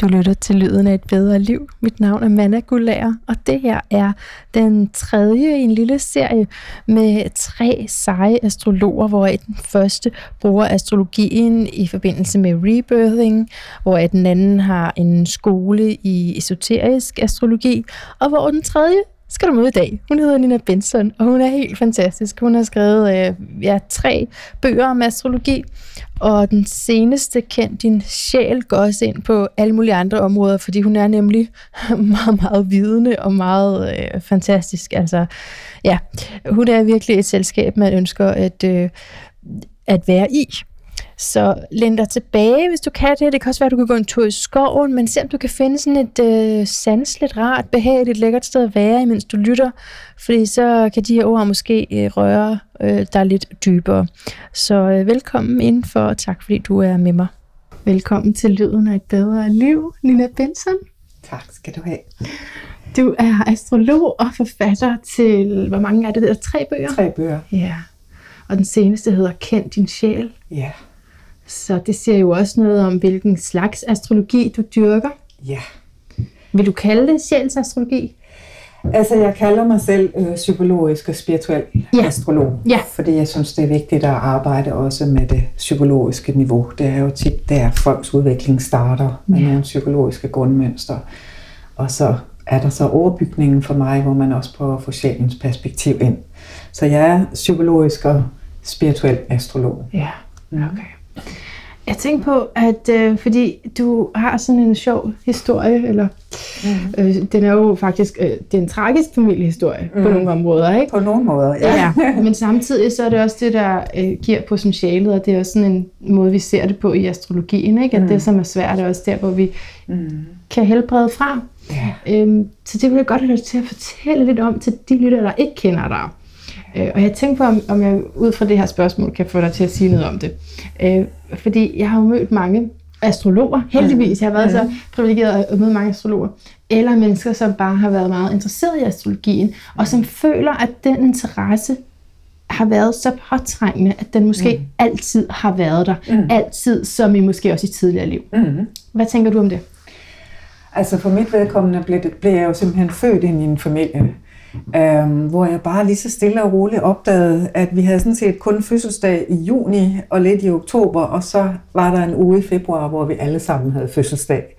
Du lytter til Lyden af et bedre liv. Mit navn er Manna Gulager, og det her er den tredje i en lille serie med tre seje astrologer, hvor den første bruger astrologien i forbindelse med rebirthing, hvor den anden har en skole i esoterisk astrologi, og hvor den tredje skal du møde i dag. Hun hedder Nina Benson, og hun er helt fantastisk. Hun har skrevet øh, ja, tre bøger om astrologi, og den seneste kendt din sjæl går også ind på alle mulige andre områder, fordi hun er nemlig meget, meget vidende og meget øh, fantastisk. Altså, ja, hun er virkelig et selskab, man ønsker at, øh, at være i. Så læn dig tilbage, hvis du kan det. Det kan også være, at du kan gå en tur i skoven, men se om du kan finde sådan et øh, sansligt, rart, behageligt, lækkert sted at være, imens du lytter. Fordi så kan de her ord måske øh, røre øh, dig lidt dybere. Så øh, velkommen indenfor, og tak fordi du er med mig. Velkommen til Lyden af et bedre liv, Nina Benson. Tak skal du have. Du er astrolog og forfatter til, hvor mange er det der? Tre bøger? Tre bøger. Ja. Og den seneste hedder Kend din sjæl. Ja. Så det siger jo også noget om, hvilken slags astrologi du dyrker. Ja. Vil du kalde det sjælsastrologi? Altså, jeg kalder mig selv øh, psykologisk og spirituel Ja. astrolog, Ja. fordi jeg synes, det er vigtigt at arbejde også med det psykologiske niveau. Det er jo tit der, folks udvikling starter med Ja. nogle psykologiske grundmønstre. Og så er der så overbygningen for mig, hvor man også prøver at få sjælens perspektiv ind. Så jeg er psykologisk og spirituel astrolog. Ja, okay. Jeg tænkte på, at øh, fordi du har sådan en sjov historie, eller mm. øh, den er jo faktisk øh, det er en tragisk familiehistorie mm. på nogle områder, ikke? På nogle måder, ja. Ja, men samtidig så er det også det, der øh, giver potentialet, og det er også sådan en måde, vi ser det på i astrologien, ikke? At mm. det, som er svært, er også der, hvor vi Mm. kan helbrede frem. ja. Øhm, så det vil jeg godt have dig til at fortælle lidt om til de lyttere, der ikke kender dig. Øh, og jeg tænker på, om, om jeg ud fra det her spørgsmål kan få dig til at sige noget om det. Øh, fordi jeg har jo mødt mange astrologer, heldigvis. Jeg har været så privilegeret at møde mange astrologer. Eller mennesker, som bare har været meget interesseret i astrologien, og som føler, at den interesse har været så påtrængende, at den måske mm. altid har været der. Mm. Altid, som i måske også i tidligere liv. Mm. Hvad tænker du om det? Altså for mit vedkommende blev, det, blev jeg jo simpelthen født ind i en familie, øhm, hvor jeg bare lige så stille og roligt opdagede, at vi havde sådan set kun fødselsdag i juni og lidt i oktober, og så var der en uge i februar, hvor vi alle sammen havde fødselsdag.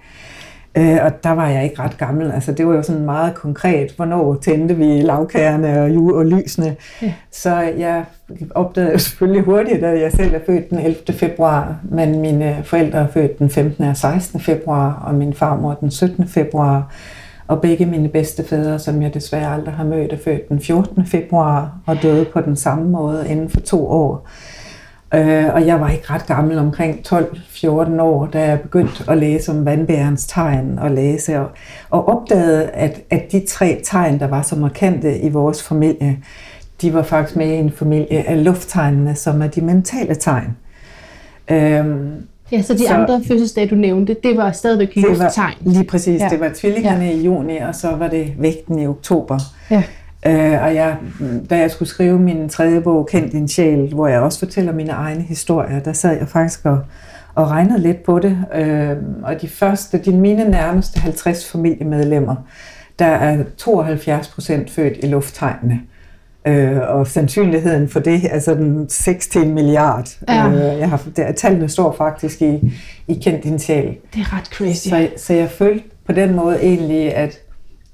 Øh, og der var jeg ikke ret gammel. Altså, det var jo sådan meget konkret, hvornår tændte vi lavkagerne og, jul og lysene. Ja. Så jeg opdagede jo selvfølgelig hurtigt, at jeg selv er født den 11. februar, men mine forældre er født den 15. og 16. februar, og min farmor den 17. februar. Og begge mine bedstefædre, som jeg desværre aldrig har mødt, er født den 14. februar og døde på den samme måde inden for to år. Øh, og jeg var ikke ret gammel, omkring 12-14 år, da jeg begyndte at læse om vandbærens tegn og læse, og, og opdagede, at, at de tre tegn, der var så markante i vores familie, de var faktisk med i en familie af lufttegnene, som er de mentale tegn. Øhm, Ja, så de Så- andre fødselsdage, du nævnte, det var stadigvæk det var lufttegn. lige præcis, Ja. det var tvillingerne ja. i juni, og så var det vægten i oktober. Ja. Øh, og jeg, da jeg skulle skrive min tredje bog, Kend din sjæl, hvor jeg også fortæller mine egne historier, der sad jeg faktisk og, og regnede lidt på det. Øh, og de første, de mine nærmeste 50 familiemedlemmer, der er 72 procent født i lufttegnene. Øh, og sandsynligheden for det er sådan 6 til en milliard. Ja. Øh, jeg har, der, tallene står faktisk i, i Kend din sjæl. Det er ret crazy. Så, så jeg følte på den måde egentlig, at,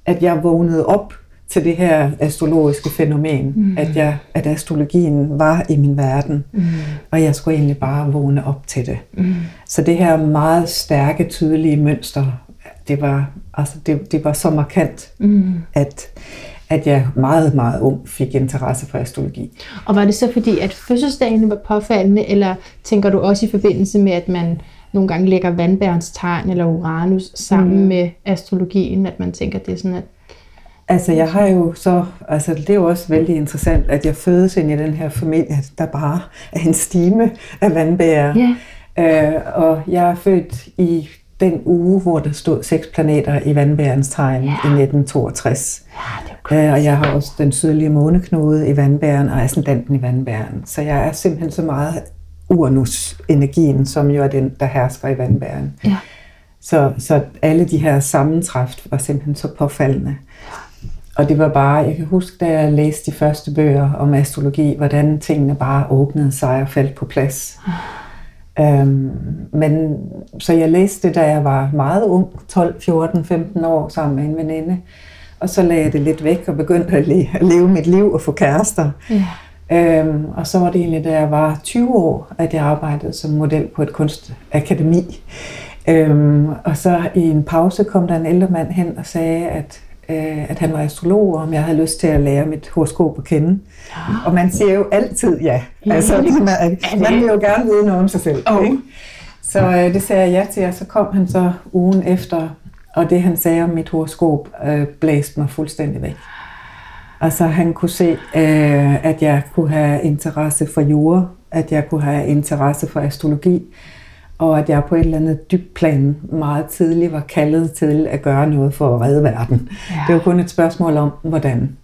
at jeg vågnede op til det her astrologiske fænomen, mm. at, jeg, at astrologien var i min verden, Mm. og jeg skulle egentlig bare vågne op til det. Mm. Så det her meget stærke, tydelige mønster, det var, altså det, det var så markant, Mm. at, at jeg meget, meget ung fik interesse for astrologi. Og var det så fordi, at fødselsdagene var påfaldende, eller tænker du også i forbindelse med, at man nogle gange lægger vandbærens tegn eller Uranus sammen Mm. med astrologien, at man tænker, at det er sådan, at Altså, jeg har jo så, altså det er jo også vældig interessant, at jeg fødes ind i den her familie, der bare er en stime af vandbærer. ja, Øh, og jeg er født i den uge, hvor der stod seks planeter i vandbærens tegn Ja. i 1962. ja det Øh, og jeg har også den sydlige måneknude i vandbæren og ascendanten i vandbæren. Så jeg er simpelthen så meget Uranus-energien, som jo er den, der hersker i vandbæren. Ja. Så, så alle de her sammentræft var simpelthen så påfaldende. Og det var bare, jeg kan huske, da jeg læste de første bøger om astrologi, hvordan tingene bare åbnede sig og faldt på plads. Øhm, men så jeg læste det, da jeg var meget ung, 12, 14, 15 år, sammen med en veninde. Og så lagde jeg det lidt væk og begyndte at, le- at leve mit liv og få kærester. Ja. Øhm, og så var det egentlig, da jeg var 20 år, at jeg arbejdede som model på et kunstakademi. Øhm, og så i en pause kom der en ældre mand hen og sagde, at, øh, at han var astrolog, og om jeg havde lyst til at lære mit horoskop at kende. Ja. Og man siger jo altid ja. Altså, man, man vil jo gerne vide noget om sig selv. Oh. Ikke? Så øh, det sagde jeg ja til, og så kom han så ugen efter, og det han sagde om mit horoskop øh, blæste mig fuldstændig væk. Altså han kunne se, øh, at jeg kunne have interesse for jure, at jeg kunne have interesse for astrologi, og at jeg på et eller andet dybt plan meget tidligt var kaldet til at gøre noget for at redde verden. Ja. Det var kun et spørgsmål om, hvordan.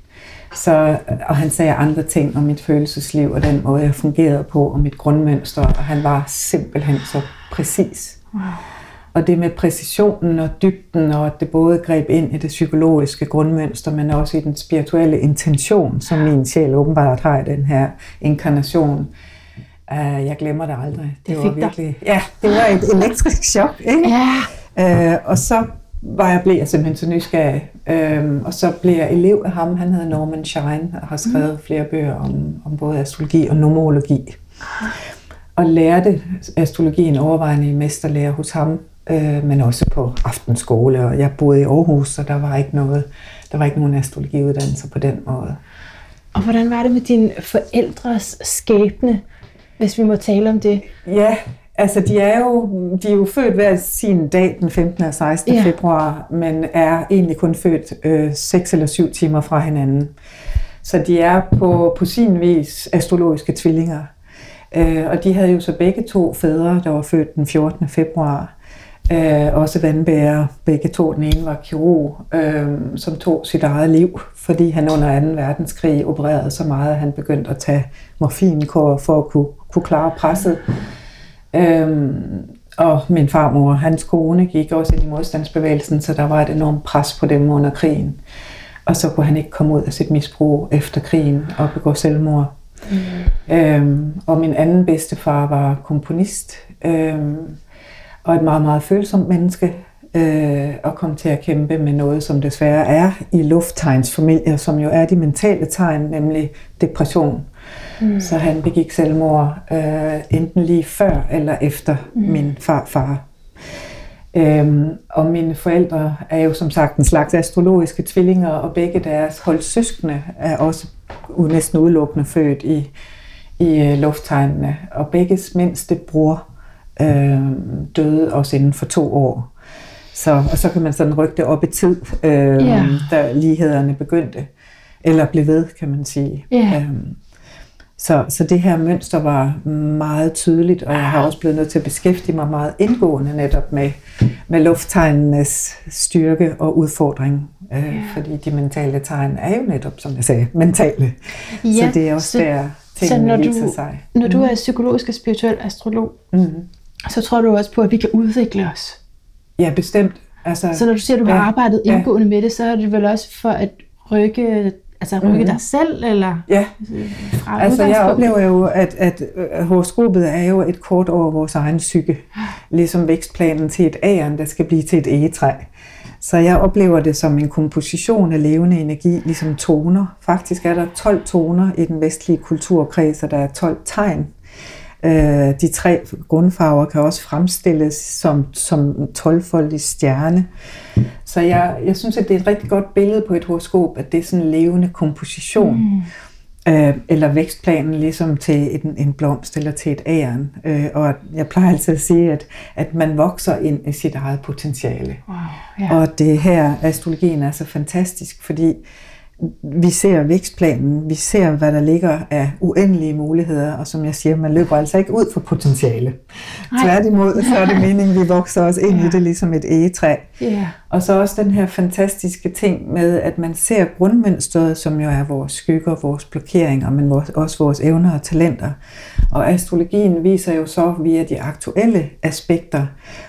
Så, og han sagde andre ting om mit følelsesliv og den måde, jeg fungerede på, og mit grundmønster, og han var simpelthen så præcis. Wow. Og det med præcisionen og dybden, og at det både greb ind i det psykologiske grundmønster, men også i den spirituelle intention, som min sjæl åbenbart har i den her inkarnation. Uh, jeg glemmer det aldrig. Det, var fik virkelig, dig. Ja, det var et elektrisk chok. Ikke? Ja. Uh, og så var jeg, blev jeg simpelthen så nysgerrig. Uh, og så blev jeg elev af ham. Han hedder Norman Shine og har skrevet mm. flere bøger om, om både astrologi og nomologi. Og lærte astrologien overvejende i mesterlærer hos ham, øh, men også på aftenskole. Og jeg boede i Aarhus, så der var ikke noget, der var ikke nogen astrologiuddannelse på den måde. Og hvordan var det med dine forældres skæbne, hvis vi må tale om det? Ja, altså de er jo, de er jo født hver sin dag, den 15. og 16. Ja. Februar, men er egentlig kun født øh, 6 eller 7 timer fra hinanden. Så de er på, på sin vis astrologiske tvillinger. Øh, og de havde jo så begge to fædre, der var født den 14. februar. Øh, også vandbærer, begge to. Den ene var kirurg, øh, som tog sit eget liv, fordi han under 2. verdenskrig opererede så meget, at han begyndte at tage morfinkår for at kunne, kunne klare presset. Øh, og min farmor, hans kone, gik også ind i modstandsbevægelsen, så der var et enormt pres på dem under krigen. Og så kunne han ikke komme ud af sit misbrug efter krigen og begå selvmord. Mm. Øhm, og min anden bedstefar var komponist, øhm, og et meget, meget følsomt menneske, øh, og kom til at kæmpe med noget, som desværre er i lufttegnsfamilier, som jo er de mentale tegn, nemlig depression. Mm. Så han begik selvmord øh, enten lige før eller efter mm. min farfar. Øhm, og mine forældre er jo som sagt en slags astrologiske tvillinger, og begge deres holdsøskende er også næsten udelukkende født i, i øh, lufttegnene. Og begges mindste bror øh, døde også inden for to år. Så, og så kan man sådan rykke det op i tid, øh, Ja. da lighederne begyndte. Eller blev ved, kan man sige. Ja. Øhm, så, så det her mønster var meget tydeligt, og jeg har også blevet nødt til at beskæftige mig meget indgående netop med, med lufttegnenes styrke og udfordring. Øh, Ja. Fordi de mentale tegn er jo netop, som jeg sagde, mentale. Ja, så det er også så- der, så tingene når viser du- sig. Når du er psykologisk og spirituel astrolog, Mm. så tror du også på, at vi kan udvikle os. Ja, bestemt. Altså, Så når du siger, at du har Ja, arbejdet ja. indgående med det, så er det vel også for at rykke, altså rykke Mhm. dig selv, eller ja, fra Altså, jeg oplever jo, at, at øh, horoskopet er jo et kort over vores egen psyke. Ligesom vækstplanen til et æren, der skal blive til et egetræ. Så jeg oplever det som en komposition af levende energi, ligesom toner. Faktisk er der 12 toner i den vestlige kulturkreds, og der er 12 tegn. Øh, De tre grundfarver kan også fremstilles som, som 12-foldig stjerne. Så jeg, jeg synes, at det er et rigtig godt billede på et horoskop, at det er sådan en levende komposition. Mm. Øh, eller vækstplanen ligesom til en, en blomst eller til et æren. Øh, og jeg plejer altid at sige, at, at man vokser ind i sit eget potentiale. Wow, Ja. Og det her, astrologien er så fantastisk, fordi vi ser vækstplanen, vi ser, hvad der ligger af uendelige muligheder, og som jeg siger, man løber altså ikke ud for potentiale. Nej. Tværtimod, så er det meningen, vi vokser os ind ja. i det ligesom et egetræ. Yeah. Og så også den her fantastiske ting med, at man ser grundmønstret, som jo er vores skygger, vores blokeringer, men også vores evner og talenter. Og astrologien viser jo så via de aktuelle aspekter,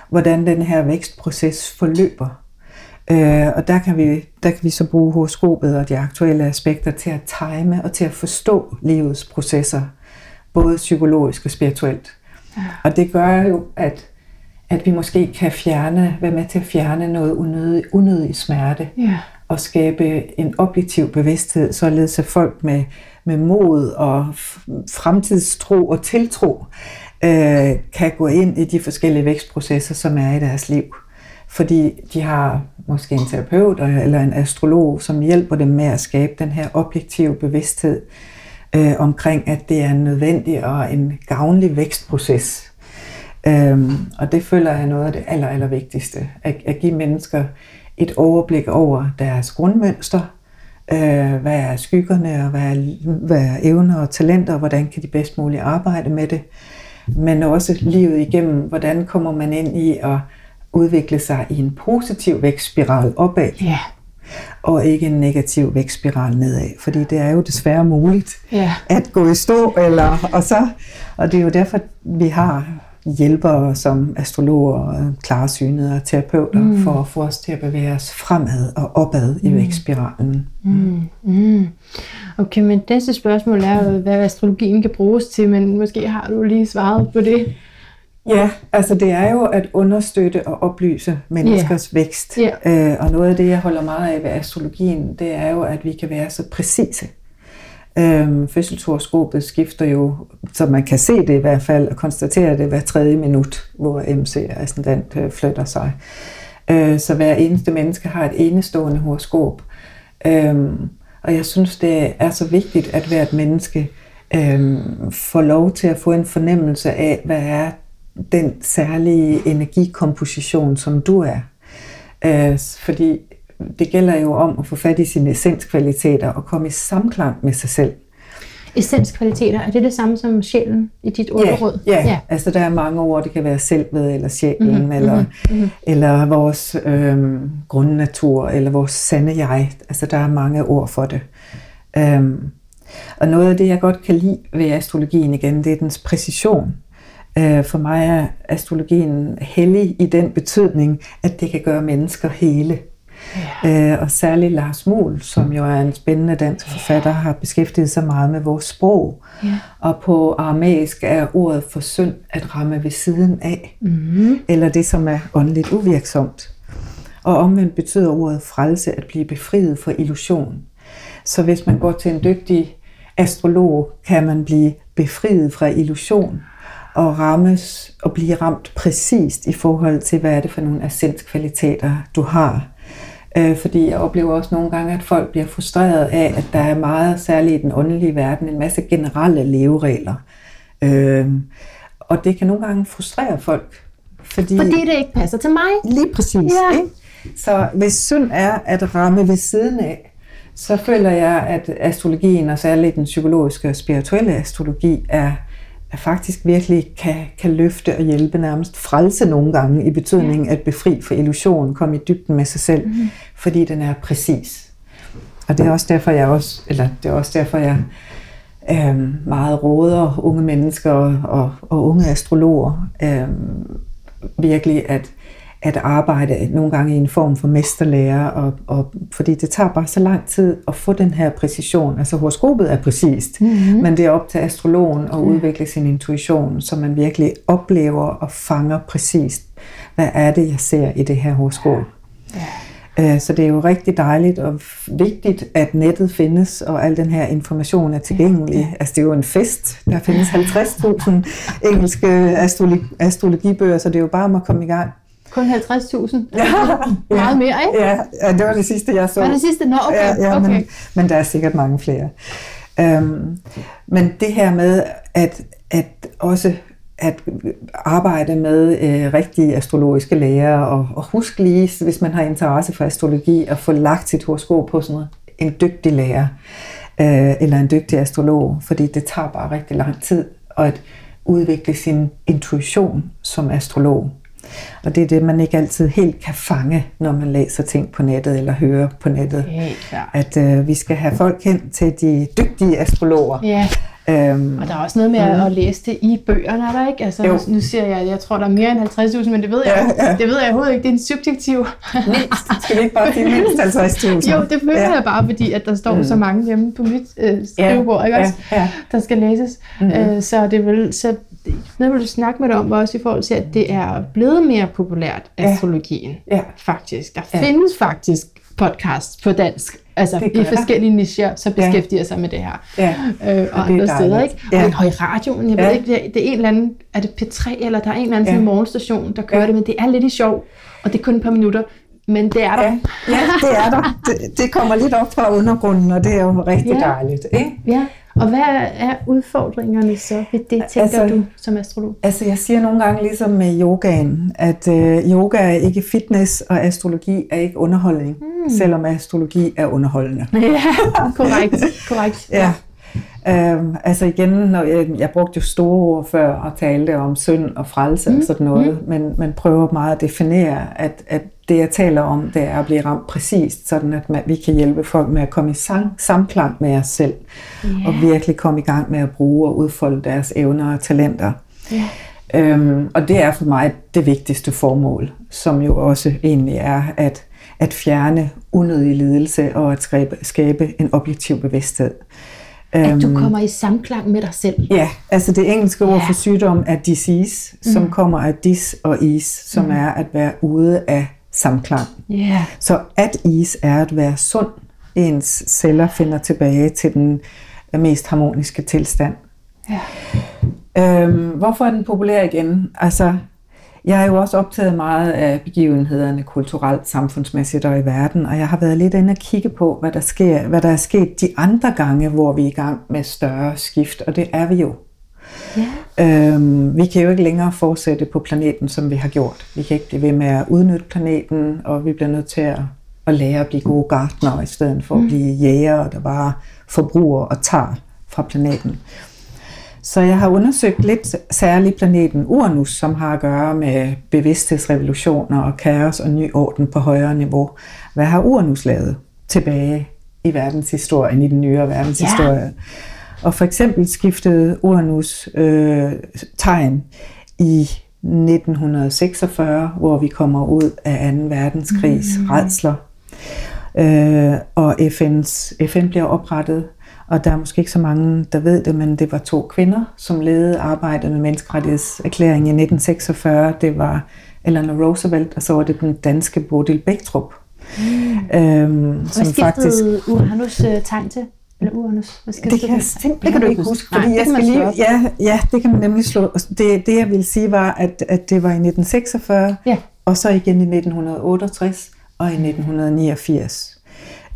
hvordan den her vækstproces forløber. Øh, og der kan, vi, der kan vi så bruge horoskopet og de aktuelle aspekter til at time og til at forstå livets processer, både psykologisk og spirituelt. Ja. Og det gør jo, at, at vi måske kan fjerne, være med til at fjerne noget unødig, unødig smerte, ja. og skabe en objektiv bevidsthed, således at folk med, med mod og fremtidstro og tiltro øh, kan gå ind i de forskellige vækstprocesser, som er i deres liv fordi de har måske en terapeut eller en astrolog, som hjælper dem med at skabe den her objektive bevidsthed øh, omkring, at det er en nødvendig og en gavnlig vækstproces. Øhm, og det føler jeg er noget af det aller, aller vigtigste. At, at give mennesker et overblik over deres grundmønster, øh, hvad er skyggerne, og hvad er, hvad er evner og talenter, og hvordan kan de bedst muligt arbejde med det. Men også livet igennem, hvordan kommer man ind i at udvikle sig i en positiv vækstspiral opad. Ja. Og ikke en negativ vækstspiral nedad. Fordi det er jo desværre muligt ja. at gå i stå. Eller, og, så, og det er jo derfor, vi har hjælpere som astrologer, klarsynede og terapeuter, mm. for at få os til at bevæge os fremad og opad mm. i vækstspiralen. Mm. Mm. Okay, men næste spørgsmål er, hvad astrologien kan bruges til, men måske har du lige svaret på det. Ja, altså det er jo at understøtte og oplyse menneskers yeah. vækst. Yeah. Øh, og noget af det, jeg holder meget af ved astrologien, det er jo, at vi kan være så præcise. Øhm, fødselshoroskopet skifter jo, så man kan se det i hvert fald, og konstatere det hver tredje minut, hvor MC ascendant øh, flytter sig. Øh, så hver eneste menneske har et enestående horoskop. Øhm, og jeg synes, det er så vigtigt, at hvert menneske øhm, får lov til at få en fornemmelse af, hvad er den særlige energikomposition, som du er. Øh, fordi det gælder jo om at få fat i sine essenskvaliteter og komme i samklang med sig selv. Essenskvaliteter, er det det samme som sjælen i dit ordråd? Ja, ja, ja, altså der er mange ord, det kan være selvet, eller sjælen, mm-hmm, eller, mm-hmm. eller vores øhm, grundnatur, eller vores sande jeg. Altså der er mange ord for det. Øhm, og noget af det, jeg godt kan lide ved astrologien igen, det er dens præcision. Øh, for mig er astrologien hellig i den betydning, at det kan gøre mennesker hele. Ja. Øh, og særligt Lars Muhl, som jo er en spændende dansk forfatter, har beskæftiget sig meget med vores sprog. Ja. Og på aramæisk er ordet for synd at ramme ved siden af, mm-hmm. eller det, som er åndeligt uvirksomt. Og omvendt betyder ordet frelse at blive befriet fra illusion. Så hvis man går til en dygtig astrolog, kan man blive befriet fra illusion at rammes og blive ramt præcist i forhold til, hvad er det for nogle ascenskvaliteter, du har. Øh, fordi jeg oplever også nogle gange, at folk bliver frustreret af, at der er meget, særligt i den åndelige verden, en masse generelle leveregler. Øh, og det kan nogle gange frustrere folk. Fordi, fordi det ikke passer til mig. Lige præcis. Ja. Ikke? Så hvis synd er at ramme ved siden af, så føler jeg, at astrologien, og særligt den psykologiske og spirituelle astrologi, er faktisk virkelig kan, kan løfte og hjælpe, nærmest frelse nogle gange, i betydningen at befri for illusion, komme i dybden med sig selv, mm. fordi den er præcis. Og det er også derfor, jeg også, eller det er også derfor, jeg øh, meget råder unge mennesker og, og, og unge astrologer øh, virkelig at at arbejde nogle gange i en form for mesterlærer, og, og, fordi det tager bare så lang tid at få den her præcision. Altså horoskopet er præcist, mm-hmm. men det er op til astrologen at udvikle sin intuition, så man virkelig oplever og fanger præcist, hvad er det, jeg ser i det her horoskop. Ja. Øh, så det er jo rigtig dejligt og vigtigt, at nettet findes, og al den her information er tilgængelig. Altså det er jo en fest. Der findes 50.000 engelske astrologi, astrologibøger, så det er jo bare om at komme i gang. Kun 50.000? Ja. Meget mere, ikke? Ja, ja, det var det sidste, jeg så. Var det sidste? Nå, okay. Ja, ja okay. Men, men der er sikkert mange flere. Um, men det her med at, at også at arbejde med øh, rigtige astrologiske læger, og, og husk lige, hvis man har interesse for astrologi, at få lagt sit horoskop på sådan en dygtig lærer øh, eller en dygtig astrolog, fordi det tager bare rigtig lang tid at udvikle sin intuition som astrolog. Og det er det, man ikke altid helt kan fange, når man læser ting på nettet eller hører på nettet. Helt At øh, vi skal have folk hen til de dygtige astrologer. Ja. Øhm, og der er også noget med mm. at læse det i bøgerne, er der ikke? Altså, jo. nu siger jeg, jeg tror, der er mere end 50.000, men det ved jeg, ja, ja. det ved jeg overhovedet ikke. Det er en subjektiv. mindst. Skal vi ikke bare sige mindst 50.000? Jo, det føler ja. jeg bare, fordi at der står mm. så mange hjemme på mit øh, skrivebord, ja. ikke også? Ja. Ja. Der skal læses. Mm. Øh, så det vil, så noget vil du snakke med dig om, også i forhold til, at det er blevet mere populært, astrologien. Ja. ja. Faktisk. Der ja. findes faktisk podcast på dansk, altså i forskellige nicher, så beskæftiger ja. sig med det her. Ja. Øh, og andre steder, ikke? Ja. Og, i radioen, jeg ja. ved ikke, det er, det er en eller anden, er det P3, eller der er en eller anden ja. morgenstation, der kører ja. det, men det er lidt i sjov, og det er kun et par minutter. Men det er der. Ja, ja det er der. Det, det kommer lidt op fra undergrunden, og det er jo rigtig ja. dejligt. Ikke? Ja. Og hvad er udfordringerne så ved det, tænker altså, du som astrolog? Altså jeg siger nogle gange ligesom med yogaen, at øh, yoga er ikke fitness, og astrologi er ikke underholdning, mm. selvom astrologi er underholdende. Ja, korrekt. korrekt. ja. Øhm, altså igen, når jeg, jeg brugte jo store ord før og talte om synd og frelse mm. og sådan noget, mm. men man prøver meget at definere, at, at det jeg taler om, det er at blive ramt præcist, sådan at man, vi kan hjælpe folk med at komme i sang, samklang med os selv, yeah. og virkelig komme i gang med at bruge og udfolde deres evner og talenter. Yeah. Øhm, og det er for mig det vigtigste formål, som jo også egentlig er at, at fjerne unødig lidelse og at skabe, skabe en objektiv bevidsthed. At du øhm, kommer i samklang med dig selv. Ja, altså det engelske ord ja. for sygdom er disease, som mm. kommer af dis og is, som mm. er at være ude af samklang. Yeah. Så at is er at være sund. Ens celler finder tilbage til den mest harmoniske tilstand. Yeah. Øhm, hvorfor er den populær igen? Altså, jeg er jo også optaget meget af begivenhederne kulturelt, samfundsmæssigt og i verden, og jeg har været lidt inde og kigge på, hvad der, sker, hvad der er sket de andre gange, hvor vi er i gang med større skift, og det er vi jo. Ja. Øhm, vi kan jo ikke længere fortsætte på planeten, som vi har gjort. Vi kan ikke blive ved med at udnytte planeten, og vi bliver nødt til at, at lære at blive gode gartnere, i stedet for mm. at blive jæger, der bare forbruger og tager fra planeten. Så jeg har undersøgt lidt særligt planeten Uranus, som har at gøre med bevidsthedsrevolutioner og kaos og ny orden på højere niveau. Hvad har Uranus lavet tilbage i verdenshistorien, i den nyere verdenshistorie? Ja. Og for eksempel skiftede Uranus øh, tegn i 1946, hvor vi kommer ud af 2. verdenskrigs mm. redsler. Øh, og FN's, FN bliver oprettet, og der er måske ikke så mange, der ved det, men det var to kvinder, som ledede arbejdet med menneskerettighedserklæringen i 1946. Det var Eleanor Roosevelt, og så var det den danske Bodil Bæktrup. Mm. Øhm, Hvad som faktisk Uranus øh, tegn til? Eller Uranus? Hvad skal det, kan jeg simpelthen det kan du ikke huske. Fordi Nej, jeg skal lige, ja, ja, det kan man nemlig slå. Det, det jeg ville sige var, at, at det var i 1946, ja. og så igen i 1968 og i 1989.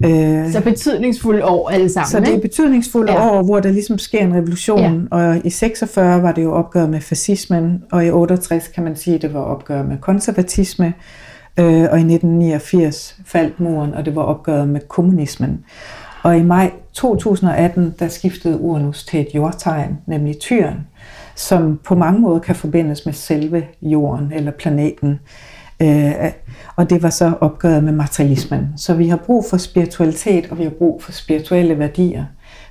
Øh, så betydningsfulde år alle sammen. Så det er betydningsfulde ja. år, hvor der ligesom sker en revolution. Ja. Og i 46 var det jo opgør med fascismen, og i 68 kan man sige, at det var opgør med konservatisme. Øh, og i 1989 faldt muren, og det var opgøret med kommunismen. Og i maj 2018, der skiftede Uranus til et jordtegn, nemlig tyren, som på mange måder kan forbindes med selve jorden eller planeten. Øh, og det var så opgøret med materialismen. Så vi har brug for spiritualitet, og vi har brug for spirituelle værdier,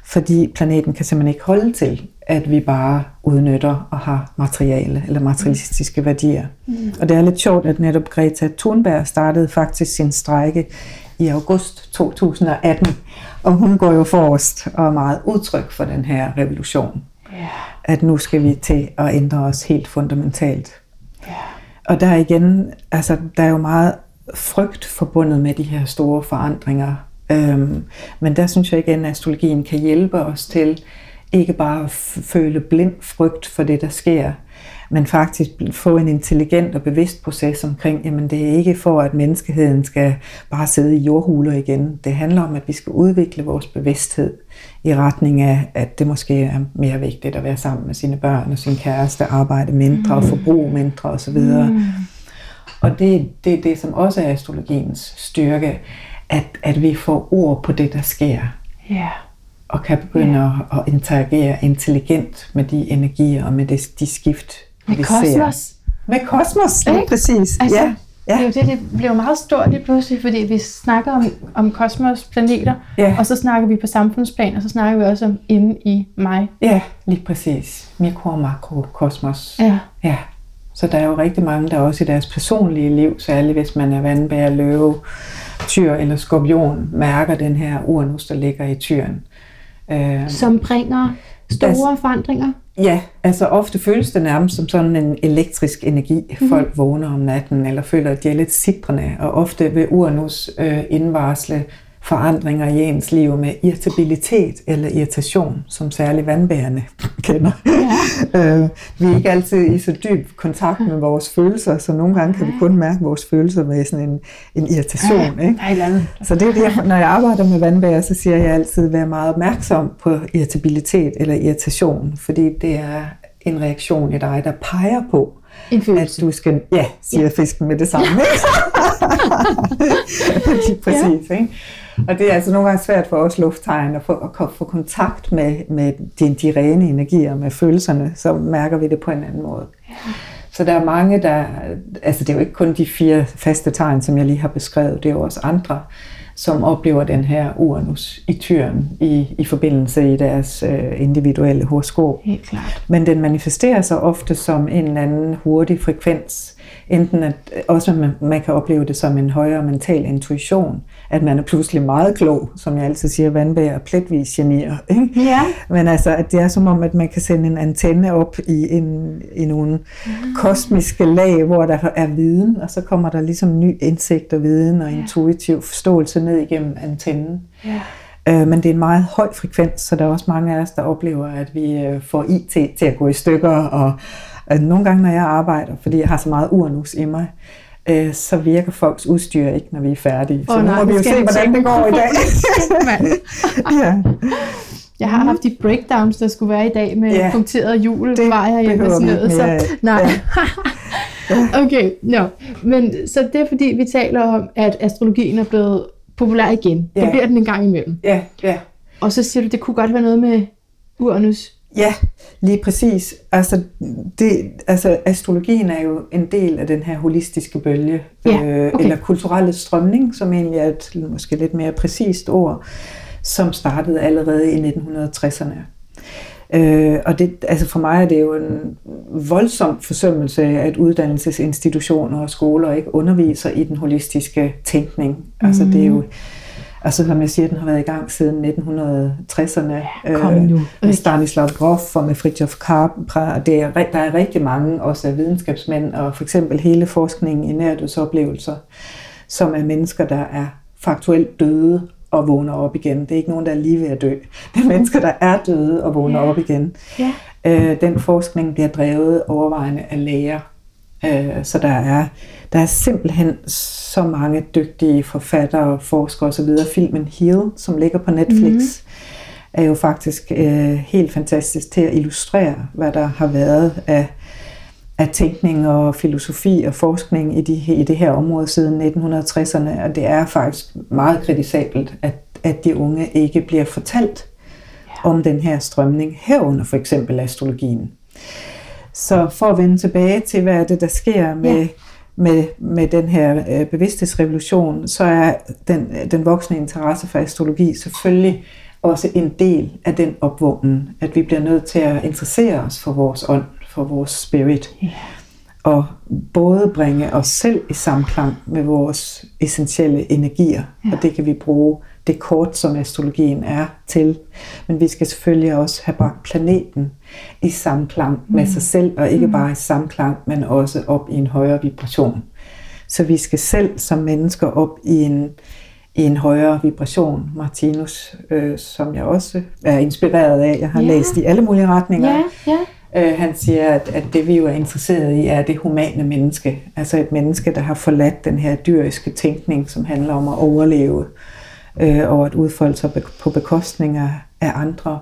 fordi planeten kan simpelthen ikke holde til, at vi bare udnytter og har materiale eller materialistiske værdier. Mm. Og det er lidt sjovt, at netop Greta Thunberg startede faktisk sin strække i august 2018, og hun går jo forrest og er meget udtryk for den her revolution. Yeah. At nu skal vi til at ændre os helt fundamentalt. Yeah. Og der er igen, altså der er jo meget frygt forbundet med de her store forandringer. Øhm, men der synes jeg igen, at astrologien kan hjælpe os til ikke bare at føle blind frygt for det, der sker, men faktisk få en intelligent og bevidst proces omkring, jamen det er ikke for, at menneskeheden skal bare sidde i jordhuler igen. Det handler om, at vi skal udvikle vores bevidsthed i retning af, at det måske er mere vigtigt at være sammen med sine børn og sin kæreste, arbejde mindre og forbruge mindre osv. Mm. Og det, det er det, som også er astrologiens styrke, at, at vi får ord på det, der sker. Ja. Og kan begynde yeah. at, at interagere intelligent med de energier og med det, de skift, med vi kosmos. ser. Med kosmos, ja, præcis. Altså, ja. Ja. Det er jo det, det bliver meget stort lige pludselig, fordi vi snakker om, om kosmos, planeter, Ja. og så snakker vi på samfundsplan, og så snakker vi også om inde i mig. Ja, lige præcis. Mikro- og makrokosmos. Ja. Ja. Så der er jo rigtig mange, der også i deres personlige liv, særligt hvis man er vandbærer, løve, tyr eller skorpion, mærker den her uranus, der ligger i tyren. Øh, Som bringer store Altså- forandringer. Ja, altså ofte føles det nærmest som sådan en elektrisk energi. Folk vågner om natten, eller føler, at de er lidt sidrende, og ofte vil Uranus øh, indvarsle forandringer i ens liv med irritabilitet eller irritation, som særligt vandbærende kender. Ja. øh, vi er ikke altid i så dyb kontakt med vores følelser, så nogle gange kan vi kun mærke vores følelser med sådan en, en irritation. Ikke? Et eller andet. Så det er det, når jeg arbejder med vandbærer, så siger jeg altid, at være meget opmærksom på irritabilitet eller irritation, fordi det er en reaktion i dig, der peger på, En at du skal, ja, siger fisken med det samme. Lige præcis, ikke? Og det er altså nogle gange svært for os lufttegn at få, at få kontakt med, med de, de rene energier, med følelserne, så mærker vi det på en anden måde. Så der er mange, der... Altså det er jo ikke kun de fire faste tegn, som jeg lige har beskrevet, det er jo også andre, som oplever den her Uranus i tyren i, i forbindelse i deres øh, individuelle horoskop. Helt klart. Men den manifesterer sig ofte som en eller anden hurtig frekvens. Enten at også man, man kan opleve det som en højere mental intuition, at man er pludselig meget klog, som jeg altid siger, vandbærer pletvis genier. Ikke? Ja. Men altså, at det er som om, at man kan sende en antenne op i, en, i nogle kosmiske lag, hvor der er viden, og så kommer der ligesom ny indsigt og viden og intuitiv forståelse ned igennem antennen. Ja. Øh, men det er en meget høj frekvens, så der er også mange af os, der oplever, at vi øh, får IT til at gå i stykker. Og øh, nogle gange, når jeg arbejder, fordi jeg har så meget uranus i mig, øh, så virker folks udstyr ikke, når vi er færdige. Så Åh, nu nej, må vi jo se, hvordan det går i dag. Ja. Jeg har haft de breakdowns, der skulle være i dag med Ja. ja. punkteret hjul, Det var jeg hjemme og sådan noget. Så, af. nej. okay, no. Men så det er fordi, vi taler om, at astrologien er blevet populær igen. Ja. Det bliver den en gang imellem. ja, ja. Og så siger du, det kunne godt være noget med Uranus. Ja, lige præcis. Altså, det, altså, astrologien er jo en del af den her holistiske bølge, Ja, øh, okay. eller kulturelle strømning, som egentlig er et måske lidt mere præcist ord, som startede allerede i 1960'erne. Øh, og det, altså for mig er det jo en voldsom forsømmelse, at uddannelsesinstitutioner og skoler ikke underviser i den holistiske tænkning. Altså det er jo, altså som jeg siger, den har været i gang siden 1960'erne. kom nu. med Stanislav Grof og med Fritjof Capra. Det er, der er rigtig mange også af videnskabsmænd, og for eksempel hele forskningen i nærdødsoplevelser, som er mennesker, der er faktuelt døde og vågner op igen. Det er ikke nogen, der er lige ved at dø. Det er mennesker, der er døde og vågner Ja. op igen. Ja. Øh, den forskning bliver drevet overvejende af læger. Øh, så der er, der er simpelthen så mange dygtige forfattere, forskere osv. Filmen Heal, som ligger på Netflix, mm. er jo faktisk øh, helt fantastisk til at illustrere, hvad der har været af, af tænkning og filosofi og forskning i, de, i det her område siden 1960'erne. Og det er faktisk meget kritisabelt, at, at de unge ikke bliver fortalt ja. om den her strømning, herunder for eksempel astrologien. Så for at vende tilbage til, hvad er det, der sker med, ja. med, med den her øh, bevidsthedsrevolution, så er den, den voksne interesse for astrologi selvfølgelig også en del af den opvågning, at vi bliver nødt til at interessere os for vores ånd, for vores spirit. Ja. Og både bringe os selv i samklang med vores essentielle energier, ja. og det kan vi bruge det kort, som astrologien er til. Men vi skal selvfølgelig også have bragt planeten i samklang med sig selv, og ikke bare i samklang, men også op i en højere vibration. Så vi skal selv som mennesker op i en, i en højere vibration. Martinus, øh, som jeg også er inspireret af, jeg har Ja. læst i alle mulige retninger. Ja, ja. Øh, han siger, at, at det vi jo er interesseret i, er det humane menneske. Altså et menneske, der har forladt den her dyriske tænkning, som handler om at overleve øh, og at udfolde sig på bekostning af, af andre,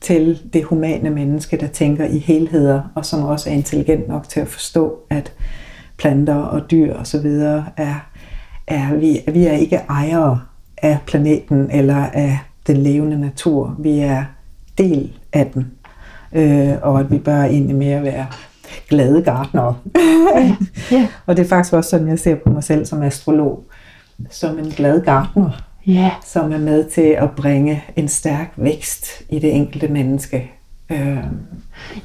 til det humane menneske, der tænker i helheder, og som også er intelligent nok til at forstå, at planter og dyr osv. er er vi, vi er ikke ejere af planeten eller af den levende natur. Vi er del af den. Øh, og at vi bør egentlig mere være glade gardnere. Ja. ja. og det er faktisk også sådan, jeg ser på mig selv som astrolog. Som en glad gardner, Ja. som er med til at bringe en stærk vækst i det enkelte menneske. Øh,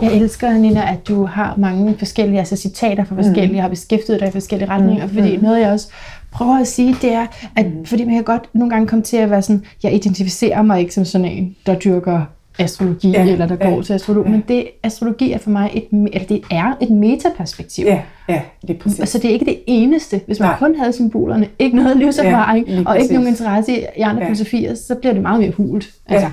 Jeg elsker, Nina, at du har mange forskellige altså citater fra forskellige, mm. har beskæftiget dig i forskellige retninger, Mm, fordi mm. noget jeg også prøver at sige, det er, at fordi man kan godt nogle gange komme til at være sådan, jeg identificerer mig ikke som sådan en, der dyrker astrologi, Ja, eller der går ja, til astrolog, ja. men det, astrologi er for mig et, eller det er et metaperspektiv. ja, ja, det er præcis. Altså det er ikke det eneste. Hvis man Nej. kun havde symbolerne, ikke noget livserfaring, Ja, og ikke nogen interesse i andre Ja. filosofier, så bliver det meget mere hult. Altså, Ja.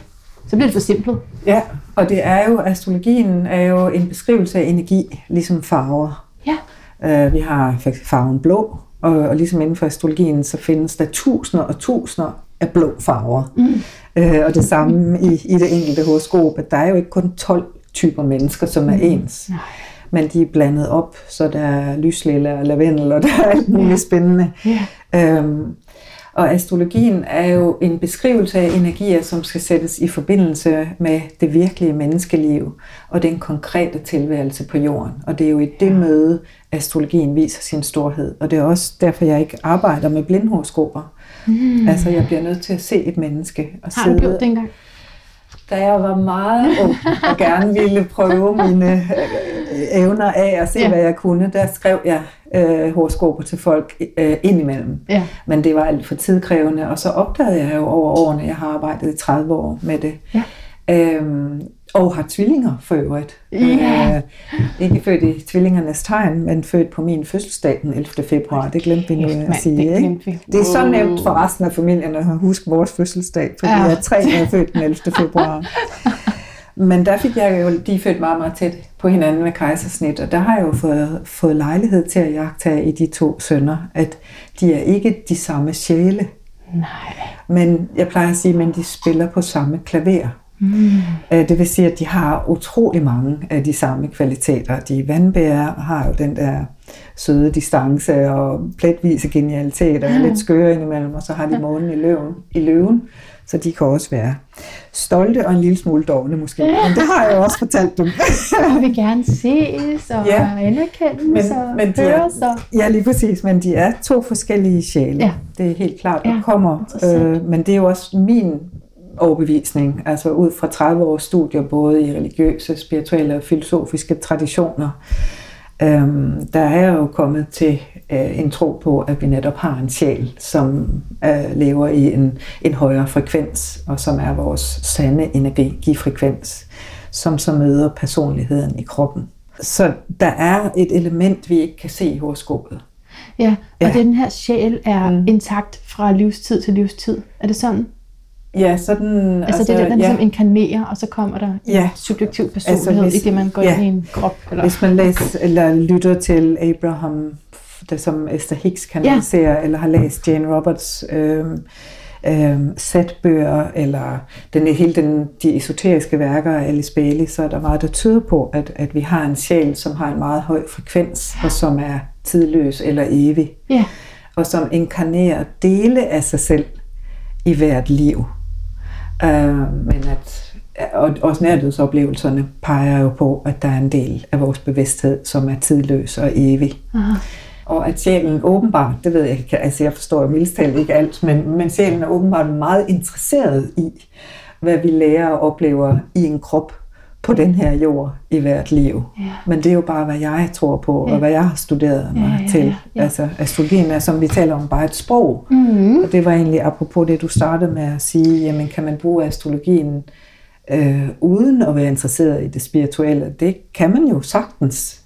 Så bliver det forsimplet. Ja, og det er jo, astrologien er jo en beskrivelse af energi, ligesom farver. Ja. Uh, vi har for farven blå, og, og ligesom inden for astrologien, så findes der tusinder og tusinder af blå farver. Mm. Uh, og det samme i, i det enkelte horoskop, at der er jo ikke kun 12 typer mennesker, som er ens. Nej. Men de er blandet op, så der er lyslille og lavendel, og der er alt muligt spændende. Ja. Øhm, og astrologien er jo en beskrivelse af energier, som skal sættes i forbindelse med det virkelige menneskeliv og den konkrete tilværelse på jorden. Og det er jo i det møde, astrologien viser sin storhed. Og det er også derfor, jeg ikke arbejder med blindhoroskoper. Mm. Altså, jeg bliver nødt til at se et menneske og Har du gjort det engang? da jeg var meget ung og gerne ville prøve mine evner af og se, Ja. hvad jeg kunne, der skrev jeg øh, horoskoper til folk øh, indimellem. Ja. Men det var alt for tidkrævende, og så opdagede jeg jo over årene, jeg har arbejdet i 30 år med det, Ja. øhm, og har tvillinger for øvrigt. Ja. Øh, ikke født i tvillingernes tegn, men født på min fødselsdag den 11. februar. Det glemte vi nu at mand, sige. det ikke? vi. Det er så nemt for resten af familien at huske vores fødselsdag, fordi ja. jeg er tre, der er født den 11. februar. Men der fik jeg jo, de født meget, meget tæt på hinanden med kejsersnit, og der har jeg jo fået, fået lejlighed til at jagtage i de to sønner, at de er ikke de samme sjæle, Nej. men jeg plejer at sige, men de spiller på samme klaver. Mm. Øh, Det vil sige, at de har utrolig mange af de samme kvaliteter. De vandbærer har jo den der søde distance og pletvise genialitet og er lidt skøre indimellem, og så har de månen i løven, i løven, så de kan også være stolte og en lille smule dogne måske. Men det har jeg også fortalt dem. Jeg vil gerne ses og Ja. anerkendes og men de høres. Og... ja, lige præcis, men de er to forskellige sjæle. Ja. Det er helt klart, Ja, der kommer. interessant. Øh, men det er jo også min overbevisning, altså ud fra 30 års studier, både i religiøse, spirituelle og filosofiske traditioner, øhm, der er jeg jo kommet til øh, en tro på, at vi netop har en sjæl, som øh, lever i en, en højere frekvens, og som er vores sande energifrekvens, som så møder personligheden i kroppen. Så der er et element, vi ikke kan se i horoskopet. Ja, og Ja. den her sjæl er Mm. intakt fra livstid til livstid. Er det sådan? Ja, sådan... Altså, altså det er den, der ligesom ja, inkarnerer, og så kommer der en Ja. subjektiv personlighed, Altså, altså, hvis- i det man går ja. ind i en krop. Eller? Hvis man læser eller lytter til Abraham, det som Esther Hicks kanaliserer, ja. eller har læst Jane Roberts øh, øh, sætbøger, eller den, hele den, de esoteriske værker af Alice Bailey, så er der meget, der tyder på, at, at vi har en sjæl, som har en meget høj frekvens, og som er tidløs eller evig, Ja, og som inkarnerer dele af sig selv i hvert liv. Øh, men at, og også nærdødsoplevelserne peger jo på, at der er en del af vores bevidsthed, som er tidløs og evig. Aha. Og at sjælen åbenbart, det ved jeg ikke, altså jeg forstår jo mildest ikke alt, men, men sjælen er åbenbart meget interesseret i, hvad vi lærer og oplever i en krop på den her jord i hvert liv. Ja. Men det er jo bare, hvad jeg tror på, Ja. og hvad jeg har studeret mig Ja, ja, til. ja, ja. Altså astrologien er, som vi taler om, bare et sprog. Mm. Og det var egentlig apropos det, du startede med at sige, jamen kan man bruge astrologien øh, uden at være interesseret i det spirituelle? Det kan man jo sagtens.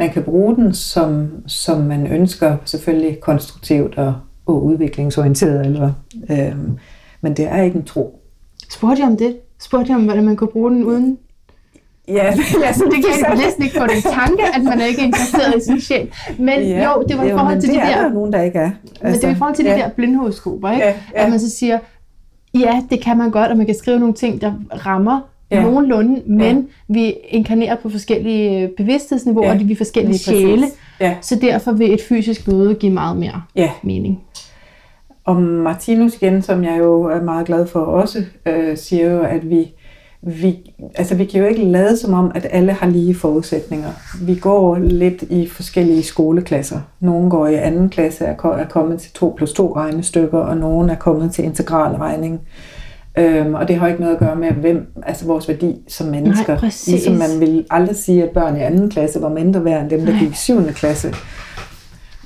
Man kan bruge den, som, som man ønsker, selvfølgelig konstruktivt og, og udviklingsorienteret. Eller, øh, men det er ikke en tro. Spurgte jeg om det? Spurgte jeg om, hvordan man kunne bruge den uden? Ja, altså, Det kan jeg næsten ikke få den tanke, at man er ikke interesseret i sin sjæl. Men ja, jo, det var i forhold til det de er der... der nogen, der ikke er. Men det er i forhold til ja. de der blindhoroskoper, ikke? Ja, ja. At man så siger, ja, det kan man godt, og man kan skrive nogle ting, der rammer Ja. ja. nogenlunde, men vi inkarnerer på forskellige øh, bevidsthedsniveauer, Ja, ja. og vi er forskellige sjæle, Ja, så derfor vil et fysisk møde give meget mere ja, mening. Og Martinus igen, som jeg jo er meget glad for også, øh, siger jo, at vi, vi, altså vi kan jo ikke lade som om, at alle har lige forudsætninger. Vi går lidt i forskellige skoleklasser. Nogle går i anden klasse er, er kommet til 2 plus 2 regnestykker, og nogle er kommet til integralregning. Øhm, og det har ikke noget at gøre med, hvem, altså vores værdi som mennesker. Nej, præcis. ligesom man vil aldrig sige, at børn i anden klasse var mindre værd end dem, der gik i 7. klasse.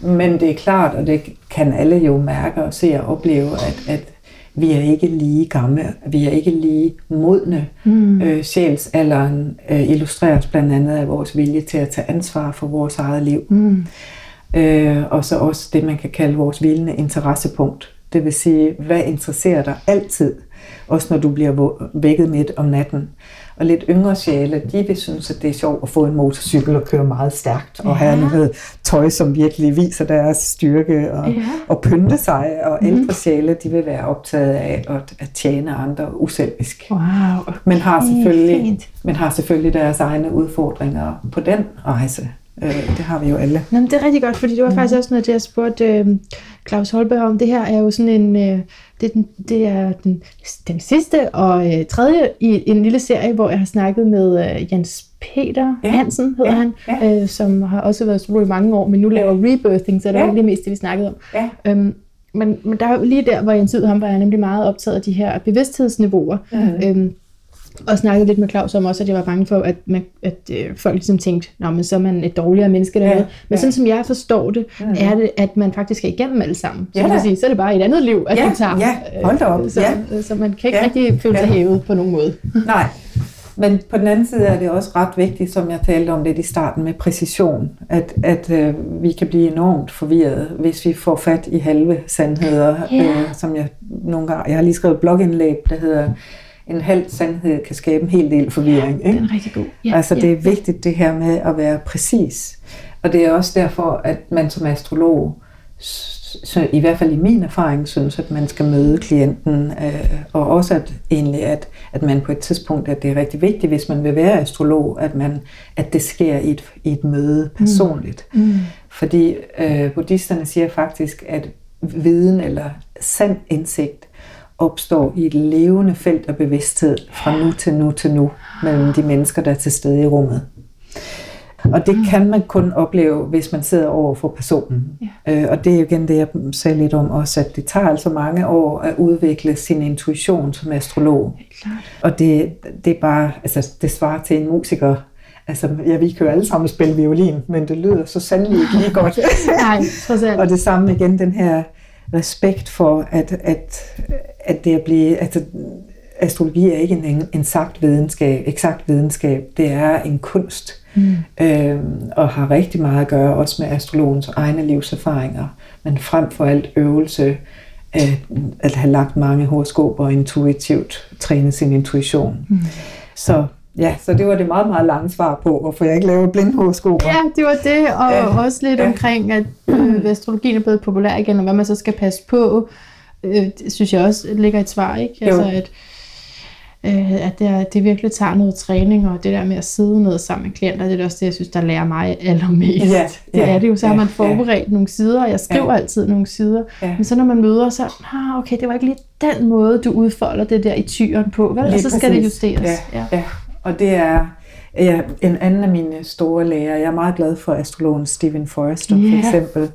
Men det er klart, og det kan alle jo mærke og se og opleve, at, at vi er ikke lige gamle, vi er ikke lige modne. Mm. Øh, sjælsalderen øh, illustreres blandt andet af vores vilje til at tage ansvar for vores eget liv. Mm. Øh, og så også det, man kan kalde vores vildende interessepunkt. Det vil sige, hvad interesserer dig altid, også når du bliver vækket midt om natten. Og lidt yngre sjæle, de vil synes, at det er sjovt at få en motorcykel og køre meget stærkt, og ja. have noget tøj, som virkelig viser deres styrke, og, ja. og pynte sig. Og mm. ældre sjæle, de vil være optaget af at, at tjene andre uselvisk. Wow. Men har, selvfølgelig, men har selvfølgelig deres egne udfordringer på den rejse. Øh, det har vi jo alle. Nå, men det er rigtig godt, fordi det var mm. faktisk også noget, jeg spurgte øh, Claus Holberg om. Det her er jo sådan en, øh, det, er den, det er den, den sidste og øh, tredje i en lille serie, hvor jeg har snakket med øh, Jens Peter ja. Hansen, hedder ja. han, ja. Øh, som har også været astrolog i mange år, men nu laver ja. rebirthing, så det er ja. det mest det, vi snakkede om. Ja. Øhm, men, men der er lige der, hvor Jens ud ham var jeg nemlig meget optaget af de her bevidsthedsniveauer. Mm. Øhm, og snakkede lidt med Claus om også, at jeg var bange for, at, man, at øh, folk ligesom tænkte, Nå, men så er man et dårligere menneske. Eller ja. Men ja. sådan som jeg forstår det, ja, ja. er det, at man faktisk er igennem alle sammen. Så, ja, sige, så er det bare et andet liv, at ja, du tager. Ja, hold da op. Så, ja. så man kan ikke ja, rigtig føle sig ja. hævet på nogen måde. Nej, men på den anden side er det også ret vigtigt, som jeg talte om lidt i starten, med præcision. At, at øh, vi kan blive enormt forvirret, hvis vi får fat i halve sandheder. Yeah. Øh, som jeg nogle gange... Jeg har lige skrevet et blogindlæg, der hedder en halv sandhed kan skabe en hel del forvirring. Ja, ikke? den er rigtig god. Ja, altså det er ja, vigtigt det her med at være præcis. Og det er også derfor, at man som astrolog, så i hvert fald i min erfaring, synes, at man skal møde klienten, øh, og også at egentlig, at, at man på et tidspunkt, at det er rigtig vigtigt, hvis man vil være astrolog, at, man, at det sker i et, i et møde mm. personligt. Mm. Mm. Fordi øh, buddhisterne siger faktisk, at viden eller sand indsigt opstår i et levende felt af bevidsthed fra nu til nu til nu mellem de mennesker, der er til stede i rummet. Og det kan man kun opleve, hvis man sidder over for personen. Ja. Øh, og det er jo igen det, jeg sagde lidt om også, at det tager altså mange år at udvikle sin intuition som astrolog. Klart. Og det, det er bare, altså det svarer til en musiker, Altså, ja, vi kan jo alle sammen spille violin, men det lyder så sandelig ikke lige godt. Nej, trods alt. og det samme igen, den her respekt for, at, at, at det at blive, altså, astrologi er ikke en, en sagt videnskab, eksakt videnskab, det er en kunst, mm. øhm, og har rigtig meget at gøre også med astrologens egne livserfaringer, men frem for alt øvelse, at, at have lagt mange horoskoper og intuitivt træne sin intuition. Mm. Så Ja, så det var det meget, meget lange svar på, hvorfor jeg ikke laver blindhoroskoper. Ja, det var det, og ja. også lidt ja. omkring, at øh, astrologien er blevet populær igen, og hvad man så skal passe på, øh, det synes jeg også ligger et svar, ikke? Altså, jo. at, øh, at det, det virkelig tager noget træning, og det der med at sidde ned sammen med klienter, det er også det, jeg synes, der lærer mig allermest. Ja, det ja, er det jo, så har man forberedt ja. nogle sider, og jeg skriver ja. altid nogle sider, ja. men så når man møder, så, ah, okay, det var ikke lige den måde, du udfolder det der i tyren på, vel? og så skal præcis. det justeres. Ja, ja. ja. Og det er ja, en anden af mine store lærer. Jeg er meget glad for astrologen Stephen Forrester, yeah. for eksempel.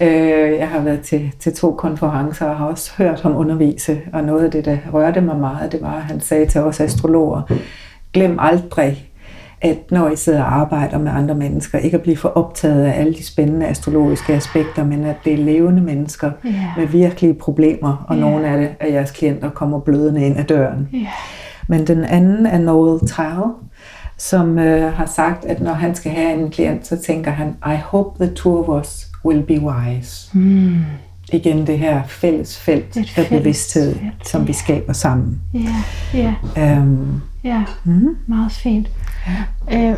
Øh, jeg har været til, til to konferencer og har også hørt ham undervise, og noget af det, der rørte mig meget, det var, at han sagde til os astrologer, glem aldrig, at når I sidder og arbejder med andre mennesker, ikke at blive for optaget af alle de spændende astrologiske aspekter, men at det er levende mennesker yeah. med virkelige problemer, og yeah. nogle af, det, af jeres klienter kommer blødende ind ad døren. Yeah. Men den anden er Noel Tile, som øh, har sagt, at når han skal have en klient, så tænker han, I hope the two of us will be wise. Mm. Igen det her fælles felt af fælles bevidsthed, felt, som vi skaber sammen. Ja, ja. Øhm, ja. Mm. meget fint. Øh,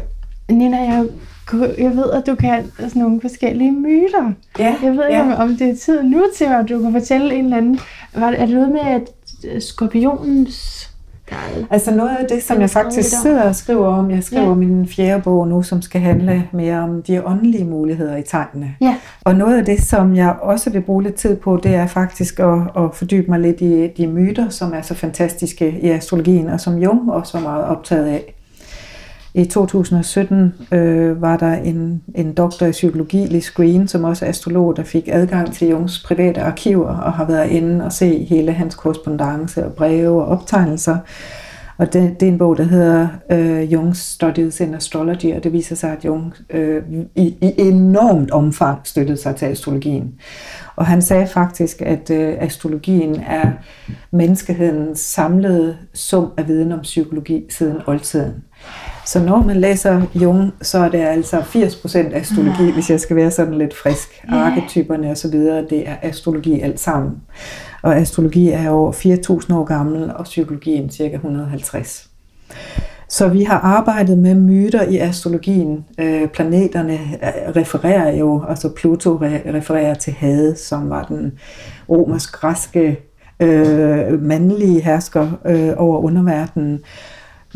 Nina, jeg, jeg ved, at du kan sådan nogle forskellige myter. Ja, jeg ved ikke, ja. om, om det er tid nu til, at du kan fortælle en eller anden. Var er det noget med, at skorpionens Altså noget af det, som jeg faktisk sidder og skriver om, jeg skriver ja. min fjerde bog nu, som skal handle mere om de åndelige muligheder i tegnene. Ja. Og noget af det, som jeg også vil bruge lidt tid på, det er faktisk at, at fordybe mig lidt i de myter, som er så fantastiske i astrologien, og som Jung også var meget optaget af. I 2017 øh, var der en, en doktor i psykologi, Liz Green, som også er astrolog, der fik adgang til Jungs private arkiver og har været inde og se hele hans korrespondence og breve og optegnelser. Og det, det er en bog, der hedder øh, Jungs Studies in Astrology, og det viser sig, at Jung øh, i, i enormt omfang støttede sig til astrologien. Og han sagde faktisk, at øh, astrologien er menneskehedens samlede sum af viden om psykologi siden oldtiden. Så når man læser Jung, så er det altså 80% astrologi, hvis jeg skal være sådan lidt frisk. Arketyperne og så videre, det er astrologi alt sammen. Og astrologi er over 4.000 år gammel, og psykologien cirka 150. Så vi har arbejdet med myter i astrologien. Øh, planeterne øh, refererer jo, altså Pluto refererer til Hades, som var den romersk-græske øh, mandlige hersker øh, over underverdenen.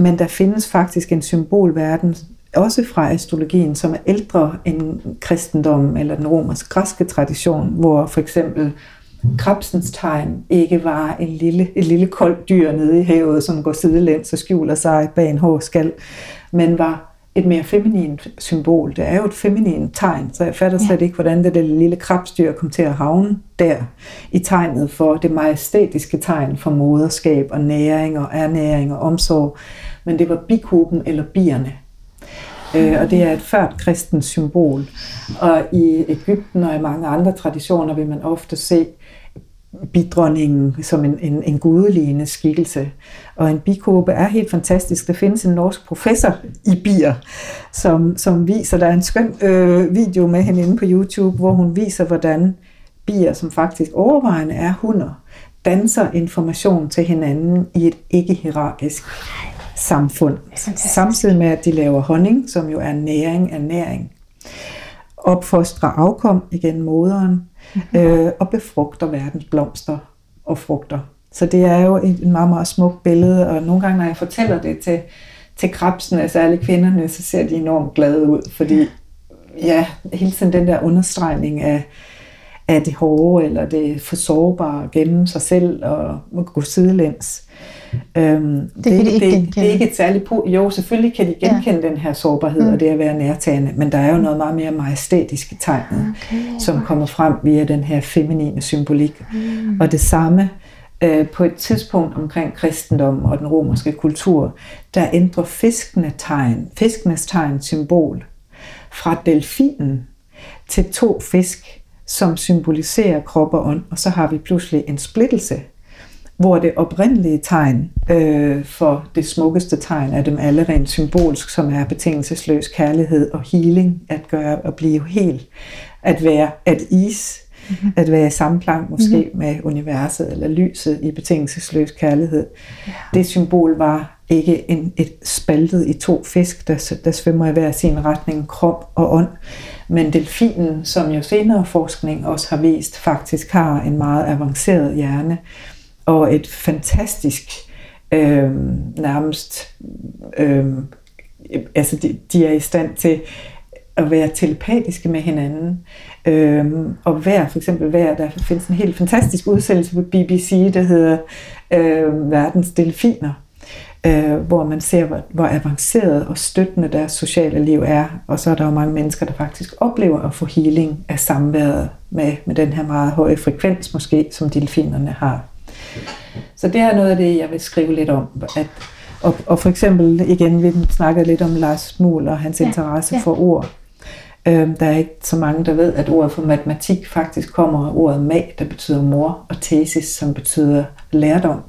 Men der findes faktisk en symbolverden, også fra astrologien, som er ældre end kristendom eller den romersk-græske tradition, hvor for eksempel krabsens tegn ikke var en lille, et lille koldt dyr nede i havet, som går sidelæns og skjuler sig bag en hård skal, men var et mere feminint symbol. Det er jo et feminint tegn, så jeg fatter slet ikke, hvordan det, det lille krabstyr kom til at havne der i tegnet for det majestætiske tegn for moderskab og næring og ernæring og omsorg. Men det var bikuben eller bierne. Øh, og det er et ført kristens symbol. Og i Ægypten og i mange andre traditioner vil man ofte se bidronningen som en, en, en gudeligende skikkelse. Og en bikåbe er helt fantastisk. Der findes en norsk professor i bier, som, som viser, der er en skøn øh, video med hende inde på YouTube, hvor hun viser, hvordan bier, som faktisk overvejende er hunder, danser information til hinanden i et ikke-hierarkisk samfund. Samtidig med, at de laver honning, som jo er næring af næring. Opfostre afkom, igen moderen, mm-hmm. øh, og befrugter verdens blomster og frugter. Så det er jo et meget, meget smukt billede, og nogle gange, når jeg fortæller det til, til krabsene, særligt kvinderne, så ser de enormt glade ud, fordi ja, hele tiden den der understregning af, af det hårde, eller det for sårbare gennem sig selv, og gå sidelæns. Øhm, det, det, de ikke det, det er ikke et særligt på. Jo, selvfølgelig kan de genkende ja. den her sårbarhed mm. og det at være nærtagende, men der er jo noget meget mere majestætisk i tegnet, okay. som kommer frem via den her feminine symbolik. Mm. Og det samme øh, på et tidspunkt omkring kristendom og den romerske kultur, der ændrer fiskene tegn, fiskenes tegn symbol fra delfinen til to fisk, som symboliserer krop og ånd, og så har vi pludselig en splittelse hvor det oprindelige tegn øh, for det smukkeste tegn af dem alle rent symbolsk, som er betingelsesløs kærlighed og healing, at gøre at blive helt, at være at is, mm-hmm. at være i samklang måske mm-hmm. med universet eller lyset i betingelsesløs kærlighed. Ja. Det symbol var ikke en, et spaltet i to fisk, der, der svømmer i hver sin retning, krop og ånd, men delfinen, som jo senere forskning også har vist, faktisk har en meget avanceret hjerne, og et fantastisk øh, nærmest øh, altså de, de er i stand til at være telepatiske med hinanden. Øhm, og hver, for eksempel hver, der findes en helt fantastisk udsendelse på BBC, der hedder øh, Verdens Delfiner, øh, hvor man ser, hvor, hvor avanceret og støttende deres sociale liv er. Og så er der jo mange mennesker, der faktisk oplever at få healing af samværet med, med den her meget høje frekvens måske, som delfinerne har. Så det er noget af det, jeg vil skrive lidt om. At, og, og for eksempel, igen, vi snakkede lidt om Lars Muhl og hans ja, interesse ja. for ord. Øhm, der er ikke så mange, der ved, at ordet for matematik faktisk kommer af ordet mag, der betyder mor, og tesis, som betyder lærdom.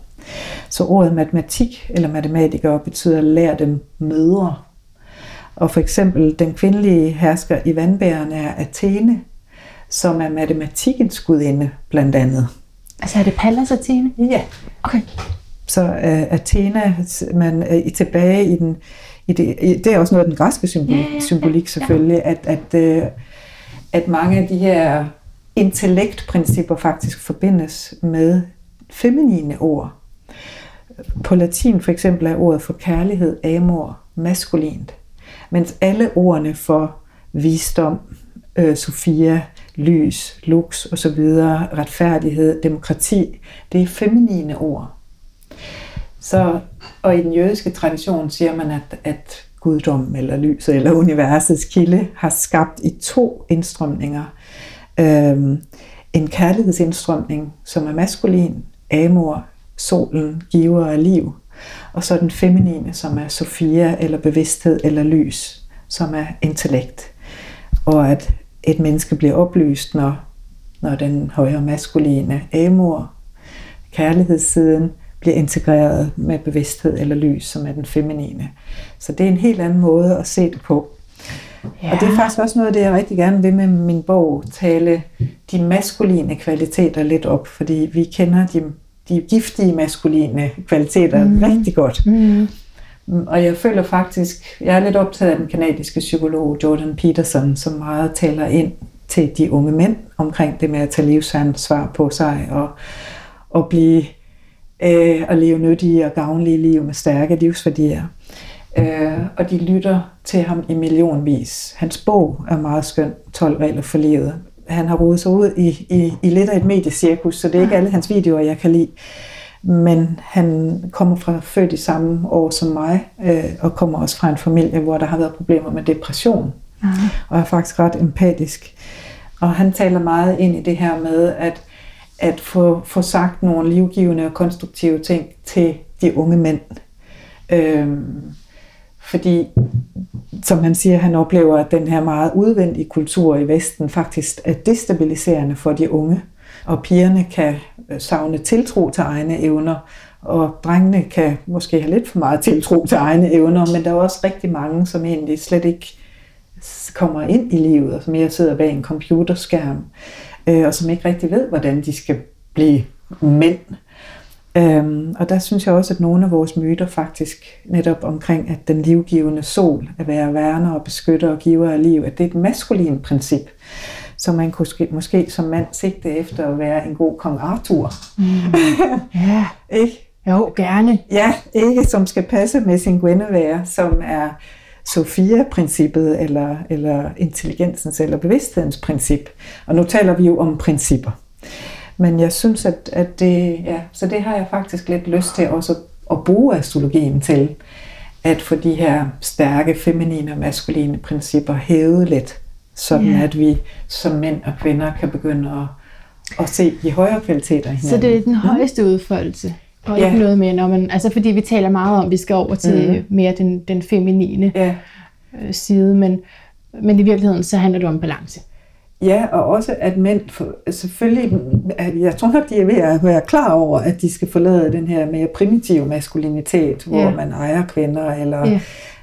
Så ordet matematik eller matematikere betyder lær dem mødre. Og for eksempel den kvindelige hersker i vandbærerne er Athene, som er matematikens gudinde blandt andet. Altså er det Pallas Athene? Ja. Okay. Så uh, Athena, man er uh, tilbage i den, i det, i, det er også noget af den græske symbolik, ja, ja, ja. symbolik selvfølgelig, ja. at, at, uh, at mange af de her intellektprincipper faktisk forbindes med feminine ord. på latin for eksempel er ordet for kærlighed, amor, maskulint, mens alle ordene for visdom, øh, Sofia, lys, lux osv., retfærdighed, demokrati, det er feminine ord. Så, og i den jødiske tradition siger man, at, at guddom eller lyset eller universets kilde har skabt i to indstrømninger. Øhm, en kærlighedsindstrømning, som er maskulin, amor, solen, giver af liv, og så den feminine, som er Sofia eller bevidsthed eller lys, som er intellekt. Og at et menneske bliver oplyst, når, når den højere maskuline amor, kærlighedssiden, bliver integreret med bevidsthed eller lys, som er den feminine. Så det er en helt anden måde at se det på. Ja. Og det er faktisk også noget af det, jeg rigtig gerne vil med min bog, tale de maskuline kvaliteter lidt op, fordi vi kender de, de giftige maskuline kvaliteter mm. rigtig godt. Mm. Og jeg føler faktisk, jeg er lidt optaget af den kanadiske psykolog Jordan Peterson, som meget taler ind til de unge mænd omkring det med at tage livsansvar på sig og, og blive øh, og leve nyttige og gavnlige liv med stærke livsværdier. Øh, og de lytter til ham i millionvis. Hans bog er meget skøn, 12 regler for livet. Han har rodet sig ud i, i, i lidt af et mediecirkus, så det er ikke alle hans videoer, jeg kan lide. Men han kommer fra født i samme år som mig, øh, og kommer også fra en familie, hvor der har været problemer med depression. Aha. Og er faktisk ret empatisk. Og han taler meget ind i det her med, at at få, få sagt nogle livgivende og konstruktive ting til de unge mænd. Øhm, fordi, som han siger, han oplever, at den her meget udvendige kultur i Vesten faktisk er destabiliserende for de unge. Og pigerne kan øh, savne tiltro til egne evner, og drengene kan måske have lidt for meget tiltro til egne evner, men der er også rigtig mange, som egentlig slet ikke kommer ind i livet, og som mere sidder bag en computerskærm øh, og som ikke rigtig ved, hvordan de skal blive mænd. Øhm, og der synes jeg også, at nogle af vores myter faktisk netop omkring, at den livgivende sol, at være værner og beskytter og giver af liv, at det er et maskulin princip, så man kunne måske som mand sigte efter at være en god kong Arthur. Mm. ja. ikke? Jo, gerne. Ja, ikke som skal passe med sin Guinevere, som er Sofia-princippet, eller, eller intelligensens eller bevidsthedens princip. Og nu taler vi jo om principper. Men jeg synes, at, at det, ja, så det har jeg faktisk lidt lyst til også at, at bruge astrologien til, at få de her stærke feminine og maskuline principper hævet lidt, sådan yeah. at vi som mænd og kvinder kan begynde at, at se de højere kvaliteter i hinanden. Så det er den højeste udfoldelse? Og ja. ikke noget med, når man, altså fordi vi taler meget om, at vi skal over til mm. mere den, den feminine ja. øh, side, men, men i virkeligheden så handler det om balance. Ja, og også at mænd, for, selvfølgelig, at jeg tror nok, de er ved at være klar over, at de skal forlade den her mere primitive maskulinitet, hvor ja. man ejer kvinder, eller ja.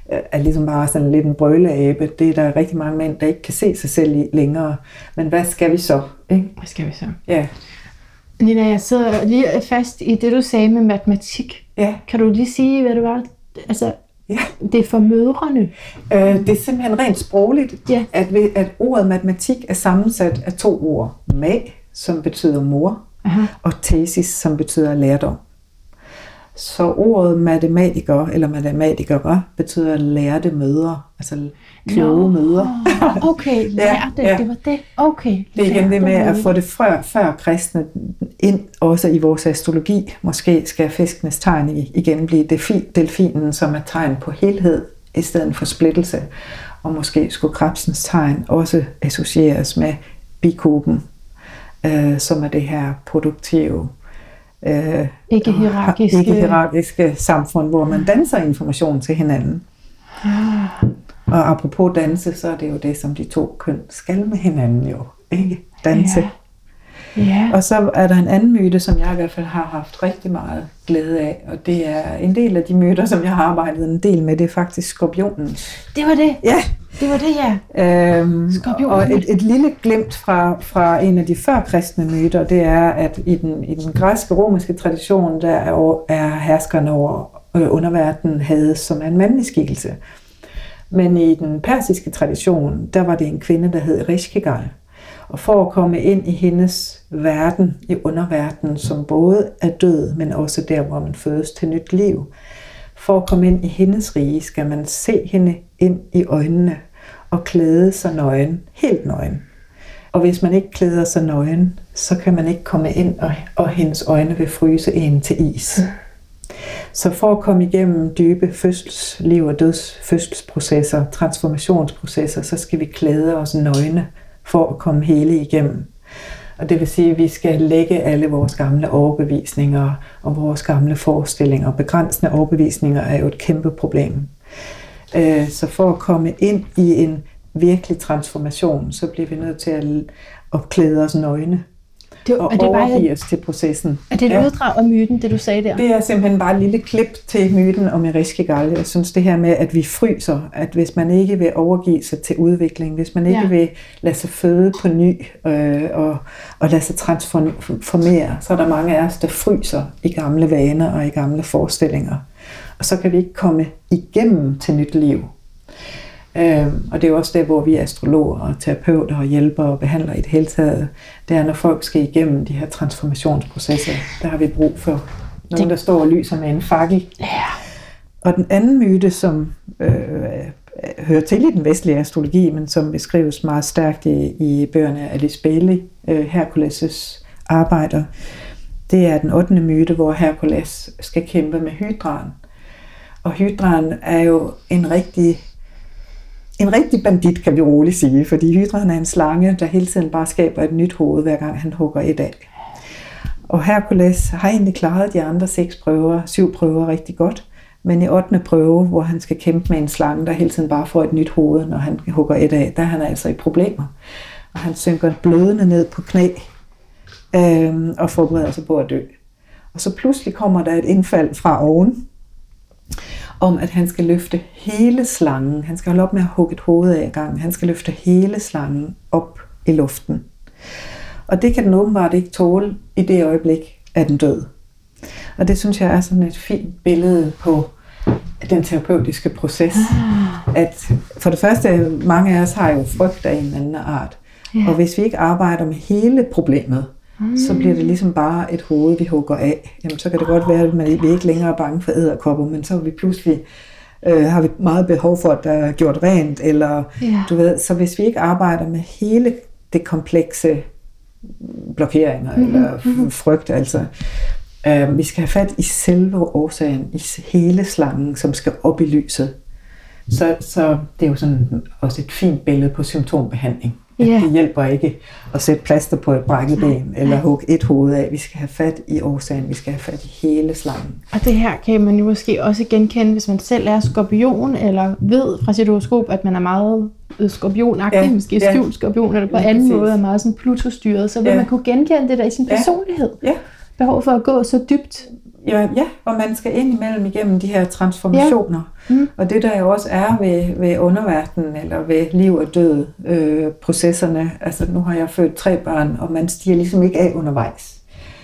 Er ligesom bare sådan lidt en brøleabe. Det er der rigtig mange mænd, der ikke kan se sig selv i længere. Men hvad skal vi så? Ikke? Hvad skal vi så? Ja. Nina, jeg sidder lige fast i det, du sagde med matematik. Ja. Kan du lige sige, hvad det var? Altså, ja. det er for mødrene. Øh, det er simpelthen rent sprogligt, ja. at, at ordet matematik er sammensat af to ord. Mag, som betyder mor, Aha. og tesis, som betyder lærdom. Så ordet matematiker eller matematikere betyder lærte mødre, altså kloge no. mødre. Okay, lærte, ja, ja. det var det. Okay. Det er igen det med at få det før, før kristne ind, også i vores astrologi. Måske skal fiskenes tegn igen blive delfinen, som er tegn på helhed, i stedet for splittelse. Og måske skulle krebsens tegn også associeres med bikuben, øh, som er det her produktive øh, ikke hierarkiske. ikke hierarkiske samfund, hvor man danser information til hinanden. Ah. Og apropos danse, så er det jo det, som de to køn skal med hinanden jo. Ikke? Danse. Ja. Ja. Og så er der en anden myte, som jeg i hvert fald har haft rigtig meget glæde af, og det er en del af de myter, som jeg har arbejdet en del med, det er faktisk skorpionen. Det var det? Ja. Det var det, ja. Øhm, Skorpionen. Og et, et lille glimt fra, fra en af de førkristne myter, det er, at i den, i den græske romerske tradition, der er, er herskerne over øh, underverdenen havde som en mandlig skikkelse. Men i den persiske tradition, der var det en kvinde, der hed Rishkigal. Og for at komme ind i hendes verden, i underverdenen, som både er død, men også der, hvor man fødes til nyt liv. For at komme ind i hendes rige, skal man se hende ind i øjnene og klæde sig nøgen, helt nøgen. Og hvis man ikke klæder sig nøgen, så kan man ikke komme ind, og, og hendes øjne vil fryse en til is. Så for at komme igennem dybe fødselsliv og dødsfødselsprocesser, transformationsprocesser, så skal vi klæde os nøgne for at komme hele igennem. Og det vil sige, at vi skal lægge alle vores gamle overbevisninger og vores gamle forestillinger. Begrænsende overbevisninger er jo et kæmpe problem. Øh, så for at komme ind i en virkelig transformation, så bliver vi nødt til at, at klæde os nøgne det, og er det overgive os til processen. Er det et ja. uddrag af myten, det du sagde der? Det er simpelthen bare et lille klip til myten om Erishkigal. Jeg synes det her med, at vi fryser, at hvis man ikke vil overgive sig til udvikling, hvis man ikke ja. vil lade sig føde på ny øh, og, og lade sig transformere, så er der mange af os, der fryser i gamle vaner og i gamle forestillinger. Og så kan vi ikke komme igennem til nyt liv. Øhm, og det er jo også der, hvor vi er astrologer og terapeuter og hjælper og behandler i det hele taget. Det er, når folk skal igennem de her transformationsprocesser, der har vi brug for nogen, der står og lyser med en fakkel. Ja. Og den anden myte, som øh, hører til i den vestlige astrologi, men som beskrives meget stærkt i, i bøgerne af Alice Bailey, øh, Hercules' arbejder, det er den 8. myte, hvor Hercules skal kæmpe med Hydran. Og Hydran er jo en rigtig en rigtig bandit, kan vi roligt sige, fordi hydraen er en slange, der hele tiden bare skaber et nyt hoved, hver gang han hugger et af. Og Hercules har egentlig klaret de andre seks prøver, syv prøver rigtig godt, men i 8. prøve, hvor han skal kæmpe med en slange, der hele tiden bare får et nyt hoved, når han hugger et af, der er han altså i problemer. Og han synker blødende ned på knæ øh, og forbereder sig på at dø. Og så pludselig kommer der et indfald fra oven, om, at han skal løfte hele slangen. Han skal holde op med at hugge et hoved af gang. Han skal løfte hele slangen op i luften. Og det kan den åbenbart ikke tåle i det øjeblik, at den død. Og det synes jeg er sådan et fint billede på den terapeutiske proces. At for det første, mange af os har jo frygt af en eller anden art. Ja. Og hvis vi ikke arbejder med hele problemet, mm. så bliver det ligesom bare et hoved, vi hugger af. Jamen, så kan det godt være, at man, vi ikke længere er bange for æderkopper, men så er vi pludselig øh, har vi meget behov for, at der er gjort rent, eller ja. du ved, så hvis vi ikke arbejder med hele det komplekse blokeringer mm-hmm. eller mm-hmm. frygt, altså øh, vi skal have fat i selve årsagen, i hele slangen, som skal op i lyset. Så, så det er jo sådan også et fint billede på symptombehandling. Yeah. Det hjælper ikke at sætte plaster på et brækket ben, eller hugge et hoved af. Vi skal have fat i årsagen, vi skal have fat i hele slangen. Og det her kan man jo måske også genkende, hvis man selv er skorpion, eller ved fra sit horoskop, at man er meget øh, skorpionagtig, ja, måske skjult ja. skorpion, eller på ja, anden præcis. måde er meget sådan Pluto-styret, så vil ja. man kunne genkende det der i sin personlighed. Ja. Ja. Behov for at gå så dybt Ja, ja, og man skal ind imellem igennem de her transformationer. Ja. Mm. Og det der jo også er ved, ved underverdenen, eller ved liv og død øh, processerne, altså nu har jeg født tre børn, og man stiger ligesom ikke af undervejs.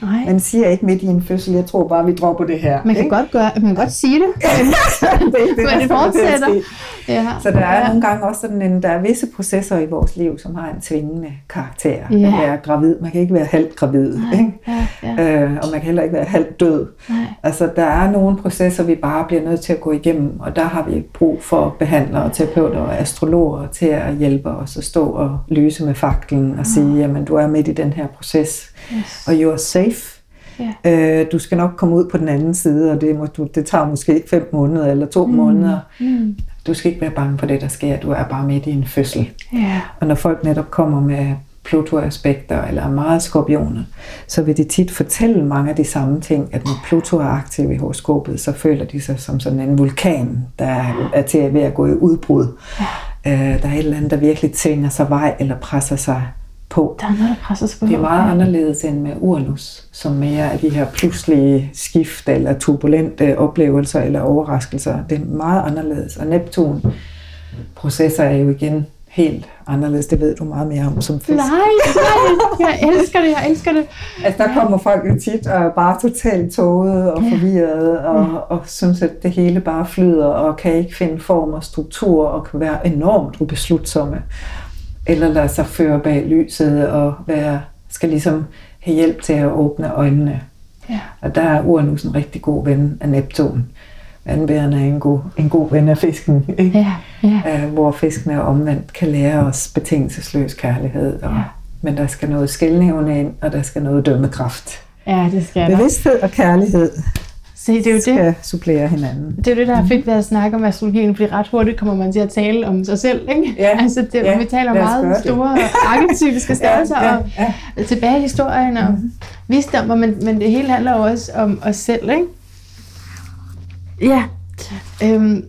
Nej. Man siger ikke midt i en fødsel, jeg tror bare, vi dropper det her. Man kan, ikke? godt, gøre, man kan godt sige det, det, det men det fortsætter. Ja. Så der er ja. nogle gange også sådan en, der er visse processer i vores liv, som har en tvingende karakter. Ja. At være gravid. Man kan ikke være halvt gravid. Nej. Ikke? Ja, ja. Øh, og man kan heller ikke være halvt død. Nej. Altså der er nogle processer, vi bare bliver nødt til at gå igennem, og der har vi brug for behandlere, og terapeuter og astrologer til at hjælpe os at stå og lyse med faklen og ja. sige, jamen du er midt i den her proces, yes. og you are safe Ja. Øh, du skal nok komme ud på den anden side, og det, må, du, det tager måske fem måneder eller to mm. måneder. Mm. Du skal ikke være bange for det, der sker. Du er bare midt i en fødsel. Ja. Og når folk netop kommer med Pluto-aspekter eller er meget skorpioner, så vil de tit fortælle mange af de samme ting, at når Pluto er aktiv i horoskopet, så føler de sig som sådan en vulkan, der er til at ved at gå i udbrud. Ja. Øh, der er et eller andet, der virkelig tvinger sig vej eller presser sig på. Der er noget, der presser sig på. Det er meget anderledes end med Uranus, som mere er de her pludselige skift eller turbulente oplevelser eller overraskelser. Det er meget anderledes. Og Neptun processer er jo igen helt anderledes. Det ved du meget mere om som fisk. Nej, nej, jeg elsker det, jeg elsker det. Altså der kommer folk jo tit og er bare totalt tåget og forvirret og, og, og synes, at det hele bare flyder og kan ikke finde form og struktur og kan være enormt ubeslutsomme. Eller lade sig føre bag lyset og være, skal ligesom have hjælp til at åbne øjnene. Ja. Og der er Uranus en rigtig god ven af Neptun. Vandbæren er en god, en god ven af fisken, ikke? Ja, ja. Øh, hvor fiskene omvendt kan lære os betingelsesløs kærlighed. Og, Ja. Men der skal noget skældnævne ind, og der skal noget dømmekraft. Ja, det skal der. Bevidsthed og kærlighed Se, det er jo det. skal supplere hinanden. Det er jo det, der er fedt ved at snakke om astrologien, fordi ret hurtigt kommer man til at tale om sig selv, ikke? Ja, Altså, det, ja, vi taler gøre meget det. store arketypiske størrelser ja, og ja. tilbage i historien og visdom, og men, men det hele handler jo også om os selv, ikke? Ja. Øhm.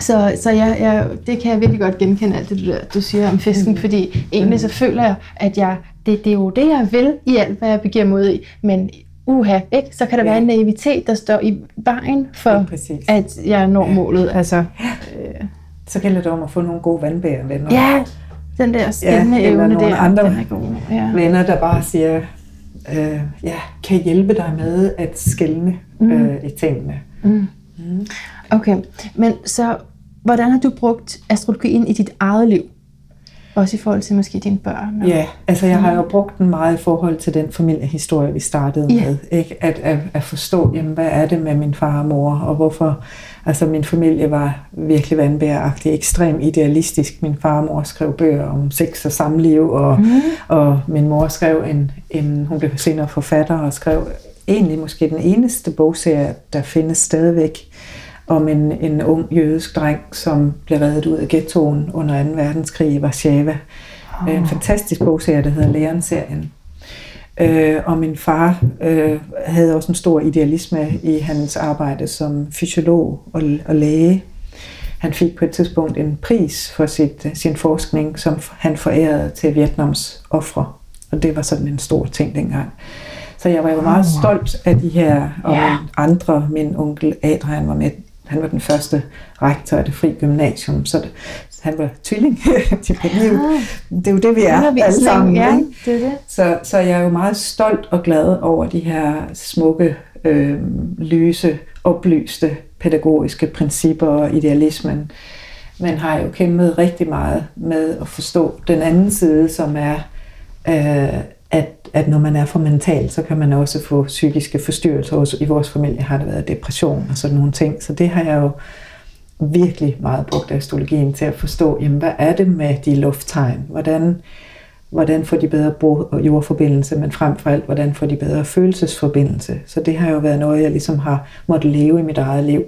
Så, så jeg, jeg, det kan jeg virkelig godt genkende, alt det du, du siger om fisken, mm. fordi egentlig så føler jeg, at jeg, det, det er jo det, jeg vil i alt, hvad jeg begiver mig ud i, men uha, ikke? så kan der Ja. være en naivitet, der står i vejen for, præcis. at jeg når målet. Altså, øh, Så gælder det om at få nogle gode vandbærvenner. ja, den der skændende eller evne der, andre. den er god. Ja. Venner, der bare siger, øh, ja, kan hjælpe dig med at skælne øh, i tingene. Mm. Okay, men så hvordan har du brugt astrologien i dit eget liv? Også i forhold til måske dine børn? Og... Ja, altså jeg har jo brugt den meget i forhold til den familiehistorie, vi startede Ja. med. Ikke? At, at, at forstå, jamen, hvad er det med min far og mor, og hvorfor altså, min familie var virkelig vandbæragtig, ekstremt idealistisk. Min far og mor skrev bøger om sex og samliv, og, mm. og min mor skrev en, en, hun blev senere forfatter og skrev egentlig måske den eneste bogserie, der findes stadigvæk, om en, en ung jødisk dreng, som blev reddet ud af ghettoen under 2. verdenskrig i Warszawa. Oh. En fantastisk bogserie, der hedder Læren-serien. Øh, og min far øh, havde også en stor idealisme i hans arbejde som fysiolog og, og læge. Han fik på et tidspunkt en pris for sit, sin forskning, som han forærede til Vietnams ofre. Og det var sådan en stor ting dengang. Så jeg var jo meget stolt af de her, og ja. andre, min onkel Adrian var med, han var den første rektor af det fri gymnasium, så det, han var tvilling. det, er jo, det er jo det, vi er alle sammen. ja, det er det. Så, så jeg er jo meget stolt og glad over de her smukke, øh, lyse, oplyste pædagogiske principper og idealismen. Men har jo kæmpet rigtig meget med at forstå den anden side, som er, øh, at, at når man er for mental, så kan man også få psykiske forstyrrelser. Også I vores familie har det været depression og sådan nogle ting. Så det har jeg jo virkelig meget brugt astrologien til at forstå, jamen, hvad er det med de lufttegn? Hvordan, hvordan får de bedre og jordforbindelse, men frem for alt, hvordan får de bedre følelsesforbindelse? Så det har jo været noget, jeg ligesom har måttet leve i mit eget liv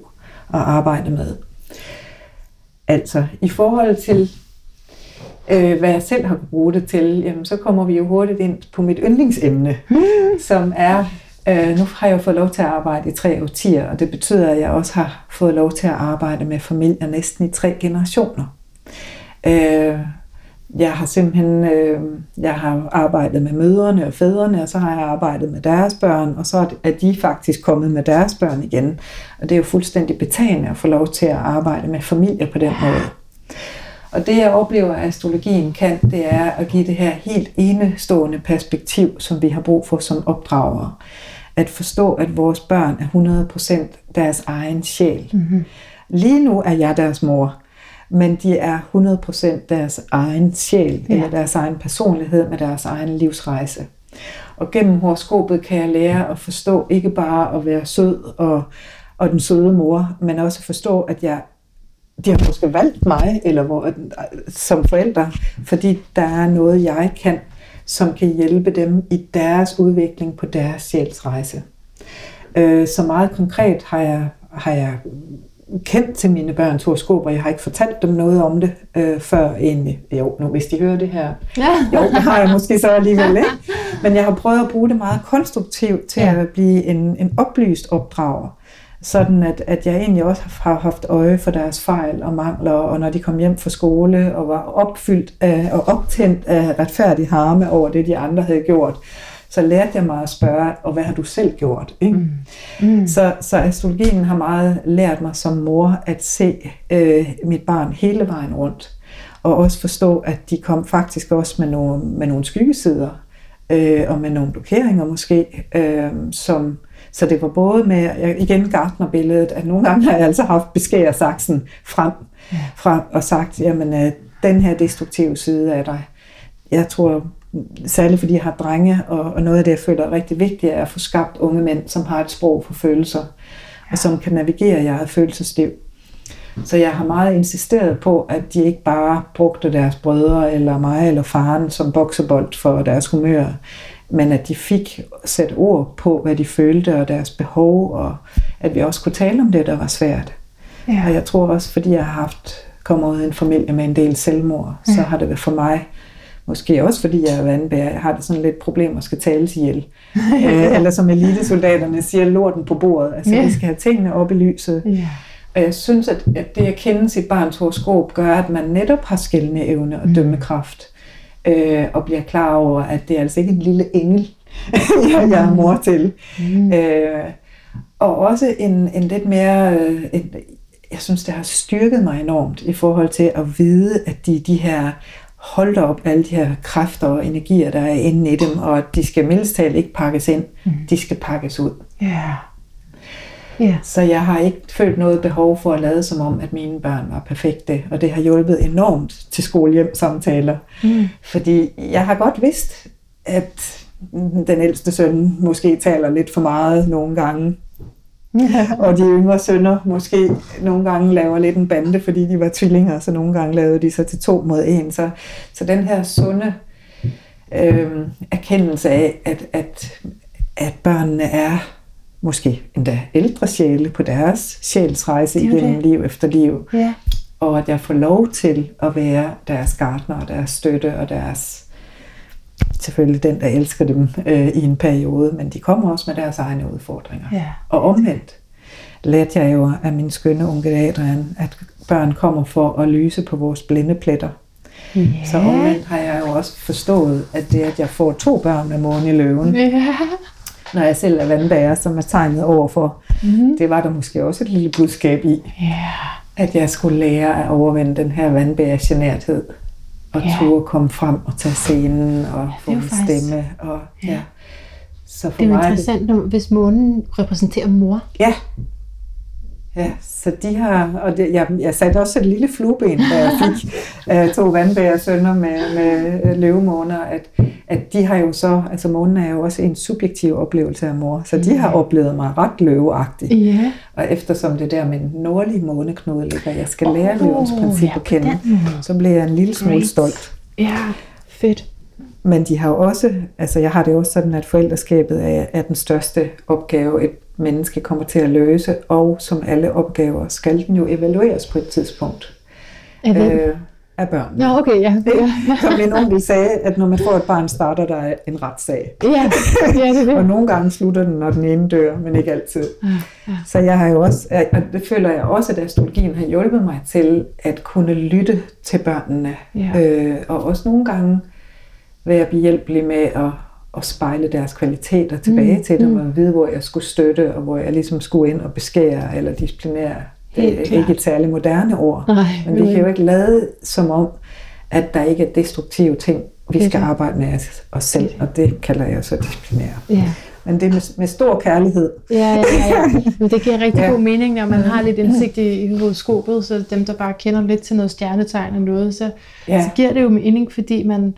og arbejde med. Altså, i forhold til, øh, hvad jeg selv har bruge det til, jamen, så kommer vi jo hurtigt ind på mit yndlingsemne, som er, øh, nu har jeg jo fået lov til at arbejde i tre årtier, og det betyder, at jeg også har fået lov til at arbejde med familier næsten i tre generationer. Øh, jeg har simpelthen øh, jeg har arbejdet med mødrene og fædrene, og så har jeg arbejdet med deres børn, og så er de faktisk kommet med deres børn igen. Og det er jo fuldstændig betagende at få lov til at arbejde med familier på den måde. Og det jeg oplever, at astrologien kan, det er at give det her helt enestående perspektiv, som vi har brug for som opdragere. At forstå, at vores børn er 100% deres egen sjæl. Mm-hmm. Lige nu er jeg deres mor, men de er 100% deres egen sjæl, ja. eller deres egen personlighed med deres egen livsrejse. Og gennem horoskopet kan jeg lære at forstå ikke bare at være sød og, og den søde mor, men også forstå, at jeg de har måske valgt mig eller hvor, som forældre, fordi der er noget, jeg kan, som kan hjælpe dem i deres udvikling på deres sjælsrejse. Øh, så meget konkret har jeg, har jeg kendt til mine børns horoskoper. Jeg har ikke fortalt dem noget om det øh, før egentlig. Jo, nu hvis de hører det her. Ja. Jo, det har jeg måske så alligevel ikke. Men jeg har prøvet at bruge det meget konstruktivt til ja. at blive en, en oplyst opdrager. Sådan at, at jeg egentlig også har haft øje for deres fejl og mangler, og når de kom hjem fra skole og var opfyldt af, og optændt af retfærdig harme over det, de andre havde gjort, så lærte jeg mig at spørge, og hvad har du selv gjort? Ikke? Mm. Mm. Så, så astrologien har meget lært mig som mor at se øh, mit barn hele vejen rundt, og også forstå, at de kom faktisk også med nogle, med nogle skyggesider, øh, og med nogle blokeringer måske, øh, som, Så det var både med, igen Gartner-billedet, at nogle gange har jeg altså haft beskæret saksen frem, frem og sagt, jamen øh, den her destruktive side af dig, jeg tror, særligt fordi jeg har drenge, og, og noget af det, jeg føler er rigtig vigtigt, er at få skabt unge mænd, som har et sprog for følelser, og som kan navigere i eget følelsesliv. Så jeg har meget insisteret på, at de ikke bare brugte deres brødre, eller mig, eller faren som boksebold for deres humør, men at de fik sat ord på, hvad de følte, og deres behov, og at vi også kunne tale om det, der var svært. Ja. Og jeg tror også, fordi jeg har haft, kommer ud af en familie med en del selvmord, ja. så har det været for mig, måske også fordi jeg er vandbærer, jeg har det sådan lidt problem at skal tale til ihjel. øh, eller som elitesoldaterne siger, lorten på bordet. Altså, Ja. vi skal have tingene op i lyset. Ja. Og jeg synes, at, at det at kende sit barns horoskop gør, at man netop har skældende evne og dømmekraft. Øh, og bliver klar over, at det er altså ikke en lille engel, jeg, jeg er mor til. Mm. Øh, og også en, en lidt mere... Øh, en, jeg synes, det har styrket mig enormt i forhold til at vide, at de, de her holder op alle de her kræfter og energier, der er inde i dem, og at de skal mildest ikke pakkes ind, mm. de skal pakkes ud. Ja. Ja. Så jeg har ikke følt noget behov for at lade som om, at mine børn var perfekte, og det har hjulpet enormt til skolehjem-samtaler. Mm. Fordi jeg har godt vidst, at den ældste søn måske taler lidt for meget nogle gange, og de yngre sønner måske nogle gange laver lidt en bande, fordi de var tvillinger, så nogle gange lavede de sig til to mod en. Så, så den her sunde øh, erkendelse af, at, at, at børnene er måske endda ældre sjæle på deres sjælsrejse igennem det. liv efter liv, Ja. og at jeg får lov til at være deres gartner og deres støtte og deres selvfølgelig den, der elsker dem øh, i en periode, men de kommer også med deres egne udfordringer. Ja. Og omvendt lærte jeg jo af min skønne onkel Adrian, at børn kommer for at lyse på vores blinde pletter. Ja. Så omvendt har jeg jo også forstået, at det, at jeg får to børn med måne i løven, Ja. Når jeg selv er vandbærer, som er tegnet over for, Mm. det var der måske også et lille budskab i, Ja. at jeg skulle lære at overvinde den her vandbærer-generthed, og Ja. turde komme frem og tage scenen, og få jo en faktisk- stemme. Og, Ja. ja. Så for Det er jo mig, interessant, når- hvis månen repræsenterer mor. Ja. Ja, så de har, og det, jeg, jeg satte også et lille flueben, da jeg fik uh, to vandbærer sønner med, med øh, løvemåner, at, at de har jo så, altså månen er jo også en subjektiv oplevelse af mor, så de har oplevet mig ret løveagtig. Ja. Og eftersom det der med den nordlige måneknude ligger, jeg skal lære Åh, løvens princip ja, at kende, så bliver jeg en lille smule Great. stolt. Ja, fedt. Men de har jo også, altså jeg har det også sådan, at forældreskabet er, er den største opgave, et menneske kommer til at løse, og som alle opgaver skal den jo evalueres på et tidspunkt det? øh, af børnene. Nå, okay, ja. Ja, Som min onkel sagde, at når man får et barn, starter der en retssag. ja, ja det er Og det. nogle gange slutter den, når den ene dør, men ikke altid. ja. Så jeg har jo også, og det føler jeg også, at astrologien har hjulpet mig til at kunne lytte til børnene. Ja. Øh, og også nogle gange være behjælpelig med at, at spejle deres kvaliteter tilbage mm, til dem, mm. og vide, hvor jeg skulle støtte, og hvor jeg ligesom skulle ind og beskære eller disciplinere. Det er ikke et særligt moderne ord. Nej, Men vi kan jo ikke lade som om, at der ikke er destruktive ting, vi skal det. arbejde med os- selv, og det kalder jeg så disciplinere. Ja. Men det er med, med stor kærlighed. Ja, ja, ja. Men det giver rigtig Ja. god mening, når man har lidt indsigt i, i horoskopet, så dem, der bare kender lidt til noget stjernetegn og noget, så, Ja. så giver det jo mening, fordi man,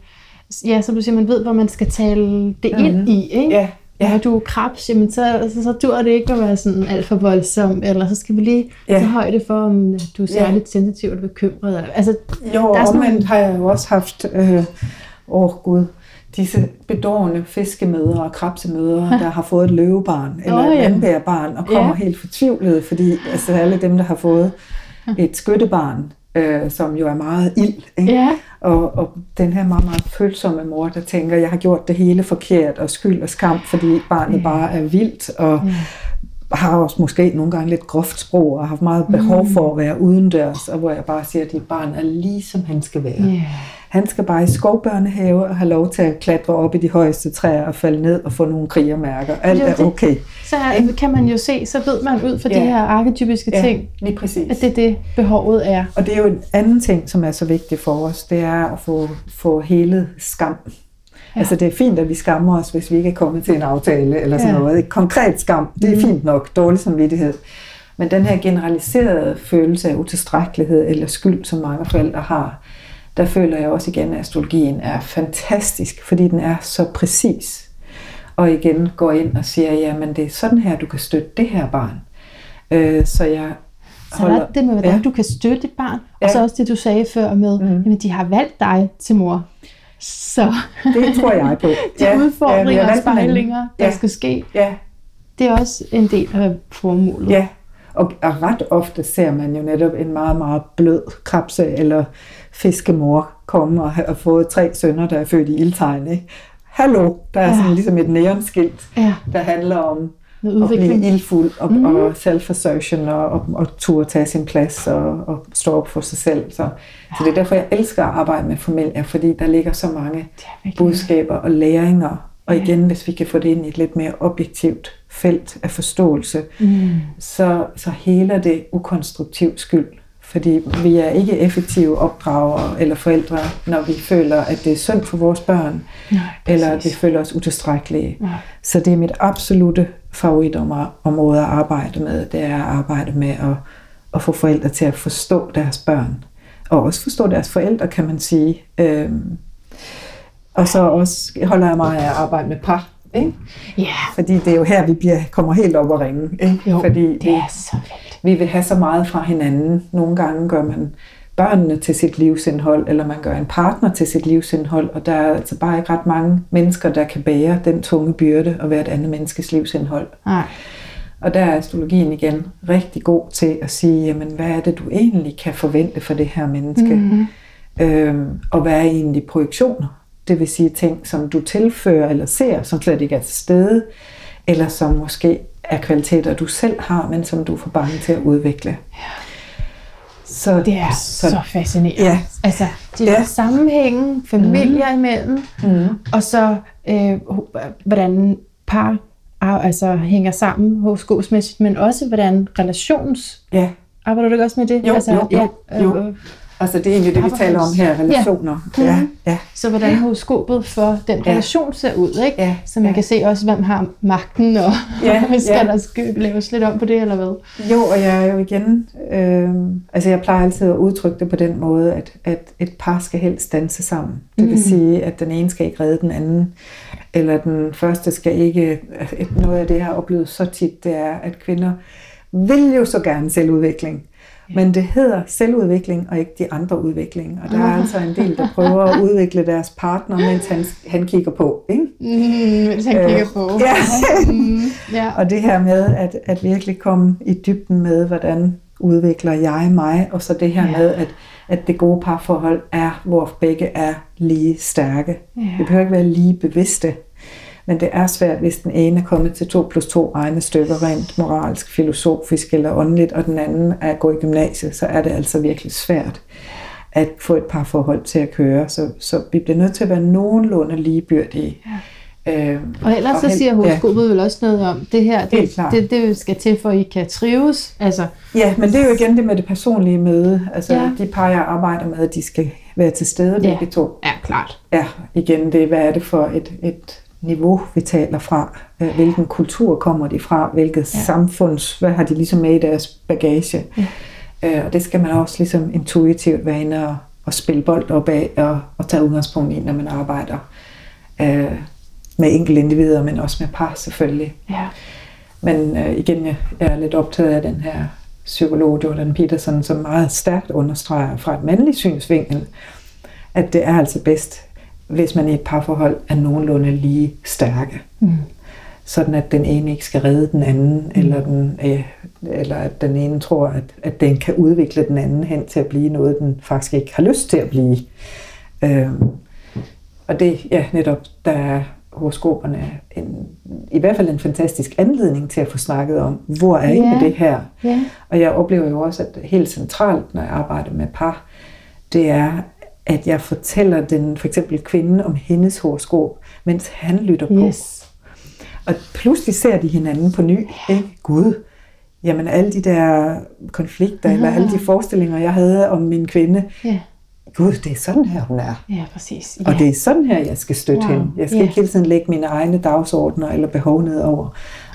ja, som du siger, man ved, hvor man skal tale det Mhm. ind i, ikke? Ja, Ja. ja. Når du er krebs, jamen så, så, så dur det ikke at være sådan alt for voldsom, eller så skal vi lige Ja. tage højde for, om du er særligt sensitiv eller bekymret. Eller, altså, Jo, Der er sådan omvendt har jeg jo også haft, øh, åh gud, disse bedårende fiskemødre og krabsemødre, der har fået et løvebarn eller et ja. vandbærbarn, og kommer Ja. helt fortvivlede, fordi altså, alle dem, der har fået et skyttebarn, øh, som jo er meget ild, ikke? ja, Og, og den her meget, meget følsomme mor, der tænker, jeg har gjort det hele forkert, og skyld og skam, fordi barnet bare er vildt, og Ja. Har også måske nogle gange lidt groft sprog, og har haft meget behov for at være udendørs, og hvor jeg bare siger, at dit barn er lige som han skal være. ja. Han skal bare i skovbørnehave og have lov til at klatre op i de højeste træer og falde ned og få nogle krigermærker. Alt er jo det. okay. Så kan man jo se, så ved man ud fra de Ja. her arketypiske ting, lige præcis. at det er det, behovet er. Og det er jo en anden ting, som er så vigtig for os, det er at få, få hele skam. Ja. Altså det er fint, at vi skammer os, hvis vi ikke er kommet til en aftale eller sådan ja. noget. Et konkret skam, det er mm. fint nok. Dårlig samvittighed. Men den her generaliserede følelse af utilstrækkelighed eller skyld, som mange forældre har, der føler jeg også igen, at astrologien er fantastisk, fordi den er så præcis. Og igen går ind og siger, jamen det er sådan her, du kan støtte det her barn. Øh, så jeg så holder, der er det med, hvordan ja. du kan støtte et barn, ja. og så også det, du sagde før med, mm. jamen de har valgt dig til mor. Så det tror jeg på. de ja, udfordringer ja, og spejlinger, der ja. skal ske, ja. det er også en del af formålet. Ja, og, og ret ofte ser man jo netop en meget, meget blød krabse eller fiskemor komme og have fået tre sønner, der er født i ildtegn. Ikke? Hallo, der er ja. sådan ligesom et neonskilt, ja. der handler om at blive ildfuld og, mm. og self-assertion og, og, og turde tage sin plads og, og stå op for sig selv. Så, ja. så det er derfor, jeg elsker at arbejde med familier, fordi der ligger så mange budskaber og læringer. Og igen, hvis vi kan få det ind i et lidt mere objektivt felt af forståelse, mm. så, så heler det ukonstruktiv skyld. Fordi vi er ikke effektive opdragere eller forældre, når vi føler, at det er synd for vores børn, Nej, eller at vi føler os utilstrækkelige. Nej. Så det er mit absolute favoritområde at arbejde med, det er at arbejde med at, at få forældre til at forstå deres børn. Og også forstå deres forældre, kan man sige. Øhm, og så også holder jeg mig af at arbejde med par. Ikke? Ja. Fordi det er jo her, vi bliver, kommer helt op og ringe. Ikke? Jo, Fordi det er så fedt. Vi vil have så meget fra hinanden. Nogle gange gør man børnene til sit livsindhold, eller man gør en partner til sit livsindhold, og der er altså bare ikke ret mange mennesker, der kan bære den tunge byrde og være et andet menneskes livsindhold. Nej. Og der er astrologien igen rigtig god til at sige, jamen hvad er det, du egentlig kan forvente for det her menneske? Mm-hmm. Øhm, og hvad er egentlig projektioner? Det vil sige ting, som du tilfører eller ser, som slet ikke er til stede, eller som måske er kvaliteter, du selv har, men som du får bange til at udvikle. Ja. Så, det er så, så fascinerende. Ja. Altså, det er ja. sammenhængen familier mm. imellem, mm. og så øh, hvordan par altså, hænger sammen horoskopsmæssigt, men også hvordan relations... Ja. Arbejder du ikke også med det? Jo, altså, jo, jo. Ja, jo. Øh, Altså det er egentlig det, vi taler om her, relationer. Ja. Ja, mhm. ja. Så hvordan horoskopet for den relation ja. ser ud, ikke? Ja. Så man ja. kan se også, hvem har magten, og ja. skal ja. der laves lidt om på det, eller hvad? Jo, og jeg er jo igen, øh, altså jeg plejer altid at udtrykke det på den måde, at, at et par skal helst danse sammen. Det vil mm. sige, at den ene skal ikke redde den anden, eller den første skal ikke, noget af det, jeg har oplevet så tit, det er, at kvinder vil jo så gerne selvudvikling. Men det hedder selvudvikling og ikke de andre udvikling. Og der er altså en del, der prøver at udvikle deres partner, mens han, han kigger på. Ikke? Mm, mens han øh, kigger på. Ja. mm, ja. Og det her med at, at virkelig komme i dybden med, hvordan udvikler jeg mig, og så det her ja. med, at, at det gode parforhold er, hvor begge er lige stærke. Ja. Vi behøver ikke være lige bevidste men det er svært, hvis den ene er kommet til 2 plus 2 stykker rent moralsk, filosofisk eller åndeligt, og den anden er at gå i gymnasiet, så er det altså virkelig svært at få et par forhold til at køre. Så, så vi bliver nødt til at være nogenlunde ligebyrdige. Ja. Øh, og ellers og så siger horoskopet ja. vel også noget om, det her, det, det, det skal til for, I kan trives. Altså. Ja, men det er jo igen det med det personlige møde. Altså ja. de par, jeg arbejder med, de skal være til stede ja. begge to. Ja, klart. Ja, igen, det, hvad er det for et, et niveau, vi taler fra. Øh, hvilken kultur kommer de fra? Hvilket ja. samfunds, hvad har de ligesom med i deres bagage? Ja. Øh, og det skal man også ligesom intuitivt være inde og, og spille bold op af og, og tage udgangspunkt i, når man arbejder øh, med enkelte individer, men også med par selvfølgelig. Ja. Men øh, igen, jeg er lidt optaget af den her psykolog Jordan Peterson, som meget stærkt understreger fra et mandligt synsvinkel, at det er altså bedst hvis man i et parforhold er nogenlunde lige stærke. Mm. Sådan at den ene ikke skal redde den anden, mm. eller, den, øh, eller at den ene tror, at, at den kan udvikle den anden hen til at blive noget, den faktisk ikke har lyst til at blive. Øh, og det, ja, netop, der er horoskoperne en, i hvert fald en fantastisk anledning til at få snakket om, hvor er I yeah. med det her? Yeah. Og jeg oplever jo også, at helt centralt, når jeg arbejder med par, det er, at jeg fortæller den for eksempel kvinde om hendes horoskop, mens han lytter på. Yes. Og pludselig ser de hinanden på ny. Ikke? Gud, jamen alle de der konflikter, ja. eller alle de forestillinger, jeg havde om min kvinde, ja. gud, det er sådan her, hun er. Ja, præcis. Og det er sådan her, jeg skal støtte Wow. hende. Jeg skal Ja. ikke hele tiden lægge mine egne dagsordner eller behov ned over.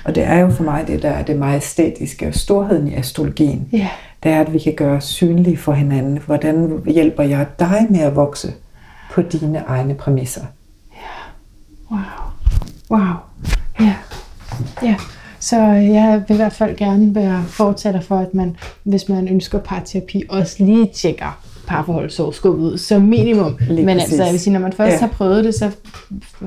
Og det er jo for mig det, der er det majestætiske og storheden i astrologien. Ja. Det er, at vi kan gøre os synlige for hinanden. Hvordan hjælper jeg dig med at vokse på dine egne præmisser? Wow. Wow. Ja. Ja. Så jeg vil i hvert fald gerne være fortaler for, at man, hvis man ønsker parterapi, også lige tjekker parforholdsoverskubbet ud som minimum. Lige Men præcis. altså, jeg vil sige, når man først Ja. har prøvet det, så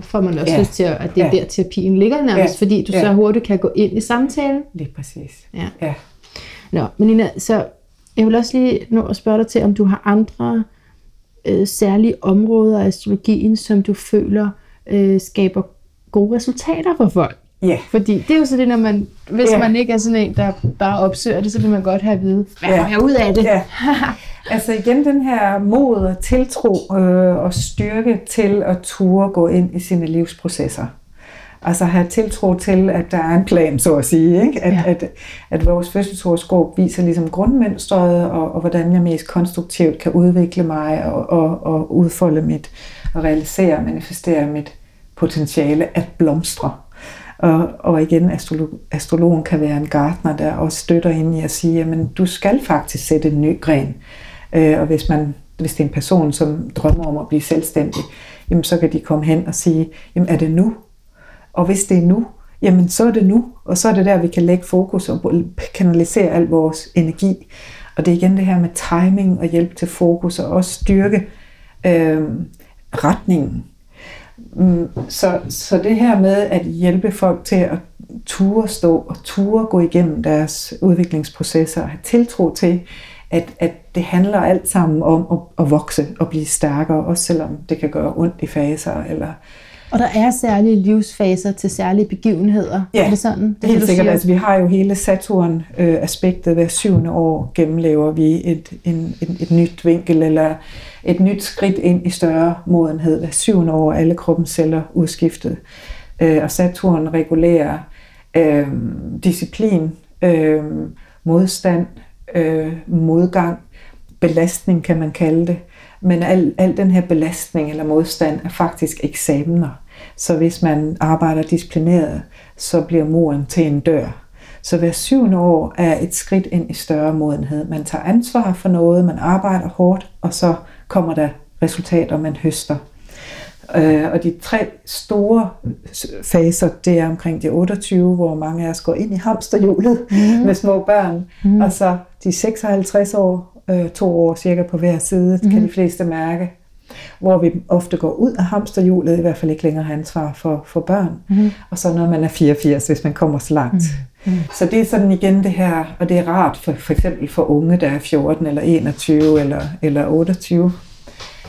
får man også Ja. lyst til, at det er Ja. der terapien ligger nærmest, Ja. fordi du Ja. så hurtigt kan gå ind i samtalen. Lige præcis. Ja. Ja. Nå, men Nina, så jeg vil også lige nå at spørge dig til, om du har andre øh, særlige områder af astrologien, som du føler øh, skaber gode resultater for folk. Ja. Fordi det er jo så det, når man, hvis Ja. man ikke er sådan en, der bare opsøger det, så vil man godt have at vide, hvad får jeg ud af det? Ja. Altså igen den her mod og tiltro øh, og styrke til at ture gå ind i sine livsprocesser. Altså have tiltro til, at der er en plan, så at sige. Ikke? At, Ja. at, at vores fødselshoroskop viser ligesom grundmønstret, og, og hvordan jeg mest konstruktivt kan udvikle mig og, og, og udfolde mit, og realisere og manifestere mit potentiale at blomstre. Og, og igen, astrolog, astrologen kan være en gartner, der også støtter ind i at sige, jamen du skal faktisk sætte en ny gren. Øh, og hvis, man, hvis det er en person, som drømmer om at blive selvstændig, jamen så kan de komme hen og sige, jamen er det nu? Og hvis det er nu, jamen så er det nu. Og så er det der, vi kan lægge fokus og kanalisere al vores energi. Og det er igen det her med timing og hjælp til fokus og også styrke øh, retningen. Mm, så, så det her med at hjælpe folk til at ture stå og ture gå igennem deres udviklingsprocesser og have tiltro til, at, at det handler alt sammen om at, at vokse og blive stærkere, også selvom det kan gøre ondt i faser. Eller, og der er særlige livsfaser til særlige begivenheder. Ja, er det sådan? det er helt du sikkert. siger? Altså, vi har jo hele Saturn-aspektet. Hver syvende år gennemlever vi et, en, et, et nyt vinkel eller et nyt skridt ind i større modenhed. Hver syvende år er alle kroppens celler udskiftet. Øh, og Saturn regulerer øh, disciplin, øh, modstand, øh, modgang, belastning kan man kalde det. Men al, al den her belastning eller modstand er faktisk eksamener. Så hvis man arbejder disciplineret, så bliver muren til en dør. Så hver syvende år er et skridt ind i større modenhed. Man tager ansvar for noget, man arbejder hårdt, og så kommer der resultater, man høster. Øh, og de tre store faser, det er omkring de 28, hvor mange af os går ind i hamsterhjulet mm. med små børn. Mm. Og så de 56 år, øh, to år cirka på hver side, mm. kan de fleste mærke. Hvor vi ofte går ud af hamsterhjulet, i hvert fald ikke længere har ansvar for, for børn. Mm. Og så når man er 84, hvis man kommer så langt. Mm. Mm. Så det er sådan igen det her, og det er rart for, for eksempel for unge, der er 14 eller 21 eller, eller 28,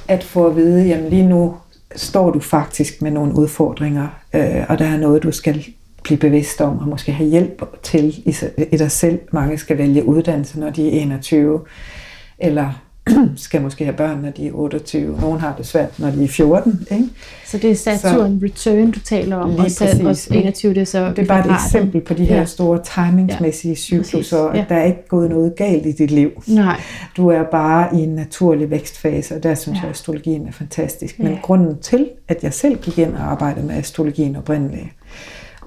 at få at vide, jamen lige nu står du faktisk med nogle udfordringer, øh, og der er noget, du skal blive bevidst om, og måske have hjælp til i, i dig selv. Mange skal vælge uddannelse, når de er 21, eller skal måske have børn, når de er 28. Nogle har det svært, når de er 14. Ikke? Så det er Saturn Return, du taler om, og, så, præcis, og ikke? 21, det er så Det er bare et eksempel på de her Ja. store timingsmæssige cykluser, Præcis, ja. at der er ikke gået noget galt i dit liv. Nej, Du er bare i en naturlig vækstfase, og der synes Ja. jeg, at astrologien er fantastisk. Men Ja. grunden til, at jeg selv gik ind og arbejdede med astrologien oprindeligt,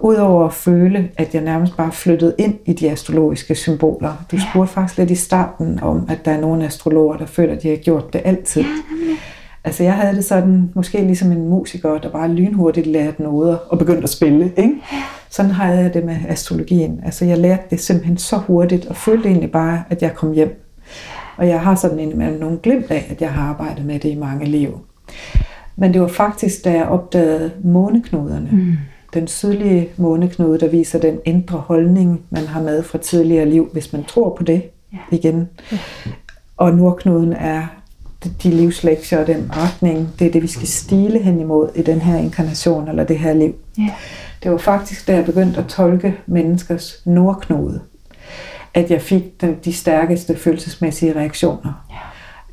udover at føle, at jeg nærmest bare flyttede ind i de astrologiske symboler. Du spurgte faktisk lidt i starten om, at der er nogle astrologer, der føler, at de har gjort det altid. Altså jeg havde det sådan, måske ligesom en musiker, der bare lynhurtigt lærte noder og begyndte at spille. Ikke? Sådan har jeg det med astrologien. Altså jeg lærte det simpelthen så hurtigt, og følte egentlig bare, at jeg kom hjem. Og jeg har sådan indimellem nogle glimt af, at jeg har arbejdet med det i mange liv. Men det var faktisk, da jeg opdagede måneknuderne. Mm. Den sydlige måneknude, der viser den indre holdning, man har med fra tidligere liv, hvis man tror på det Ja. igen. Og nordknuden er de- livslektier og den retning, det er det, vi skal stile hen imod i den her inkarnation eller det her liv. ja. Det var faktisk, da jeg begyndte at tolke menneskers nordknude, at jeg fik den, de stærkeste følelsesmæssige reaktioner.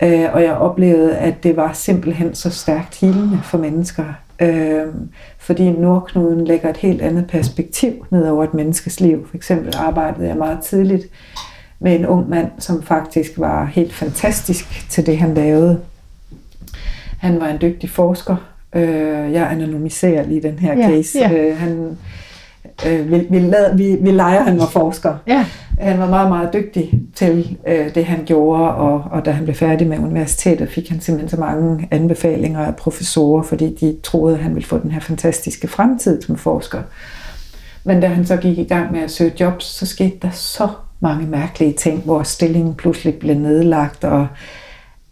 Ja. Øh, og jeg oplevede, at det var simpelthen så stærkt helende for mennesker. Øh, fordi nordknuden lægger et helt andet perspektiv ned over et menneskes liv. For eksempel arbejdede jeg meget tidligt med en ung mand, som faktisk var helt fantastisk til det, han lavede. Han var en dygtig forsker. Øh, jeg anonymiserer lige den her Ja, case. ja. Øh, han, øh, vi, vi, lad, vi, vi leger, han var forsker. Ja. Han var meget, meget dygtig til øh, det, han gjorde, og, og da han blev færdig med universitetet, fik han simpelthen så mange anbefalinger af professorer, fordi de troede, at han ville få den her fantastiske fremtid som forsker. Men da han så gik i gang med at søge jobs, så skete der så mange mærkelige ting, hvor stillingen pludselig blev nedlagt, og,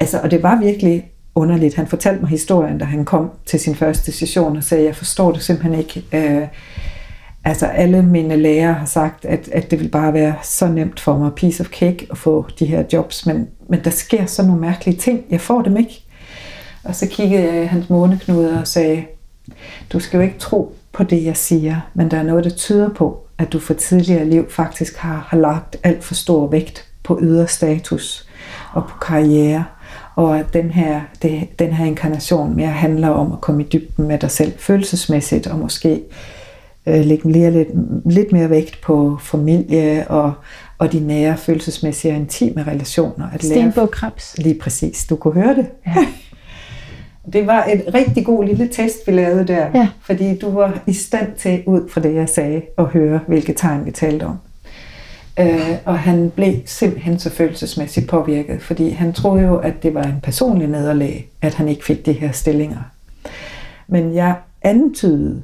altså, og det var virkelig underligt. Han fortalte mig historien, da han kom til sin første session og sagde, jeg forstår det simpelthen ikke. Øh, Altså alle mine lærere har sagt, at, at det vil bare være så nemt for mig, piece of cake, at få de her jobs, men, men der sker så nogle mærkelige ting. Jeg får dem ikke. Og så kiggede jeg i hans måneknuder og sagde, du skal jo ikke tro på det, jeg siger, men der er noget, der tyder på, at du for tidligere liv faktisk har, har lagt alt for stor vægt på ydre status og på karriere, og at den her, det, den her inkarnation mere handler om at komme i dybden med dig selv følelsesmæssigt, og måske øh, lægge mere, lidt, lidt mere vægt på familie og, og de nære følelsesmæssige og intime relationer. At lære, Stenbog Krebs. lige præcis, du kunne høre det. Ja. Det var et rigtig god lille test, vi lavede der, Ja. fordi du var i stand til, ud fra det jeg sagde, at høre, hvilke tegn vi talte om. Øh, og han blev simpelthen så følelsesmæssigt påvirket, fordi han troede jo, at det var en personlig nederlag, at han ikke fik de her stillinger. Men jeg antydede,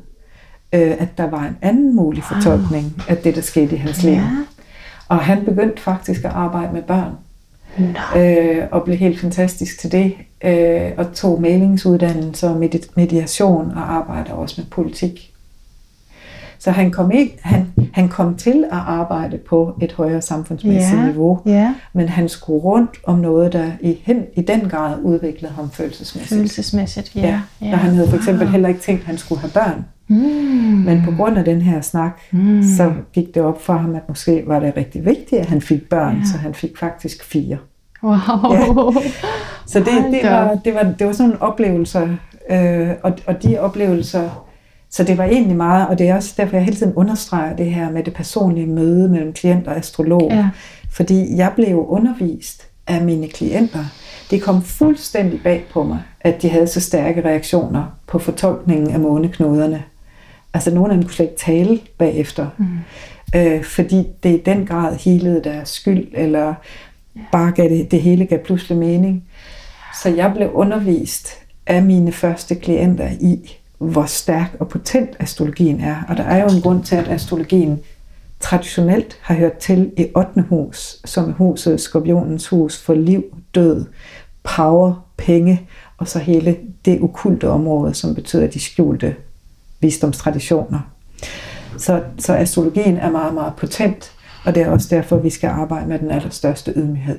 øh, at der var en anden mulig fortolkning af det, der skete i hans liv. Ja. Og han begyndte faktisk at arbejde med børn, Nå. øh, og blev helt fantastisk til det, øh, og tog mailingsuddannelse og medit- mediation og arbejder også med politik. Så han kom, ikke, han, han kom til at arbejde på et højere samfundsmæssigt Ja. niveau, Ja. men han skulle rundt om noget, der i, hen, i den grad udviklede ham følelsesmæssigt. Følelsesmæssigt. Ja. Ja, ja. Og han havde for eksempel heller ikke tænkt, at han skulle have børn. Mm. Men på grund af den her snak, Mm. så gik det op for ham, at måske var det rigtig vigtigt, at han fik børn, Ja. så han fik faktisk fire. Wow. Ja. Så det, det, var, det, var, det var sådan nogle oplevelser, øh, og, og de oplevelser, så det var egentlig meget, og det er også derfor, jeg hele tiden understreger det her med det personlige møde mellem klient og astrolog. Ja. Fordi jeg blev undervist af mine klienter. Det kom fuldstændig bag på mig, at de havde så stærke reaktioner på fortolkningen af måneknuderne. Altså nogle af dem kunne slet ikke tale bagefter. Mm. Øh, fordi det i den grad helede deres skyld, eller bare gav det, det hele gav pludselig mening. Så jeg blev undervist af mine første klienter i, hvor stærk og potent astrologien er. Og der er jo en grund til, at astrologien traditionelt har hørt til i 8. hus, som er huset Skorpionens hus for liv, død, power, penge, og så hele det okulte område, som betyder de skjulte visdomstraditioner. Så, så astrologien er meget, meget potent, og det er også derfor, vi skal arbejde med den allerstørste ydmyghed.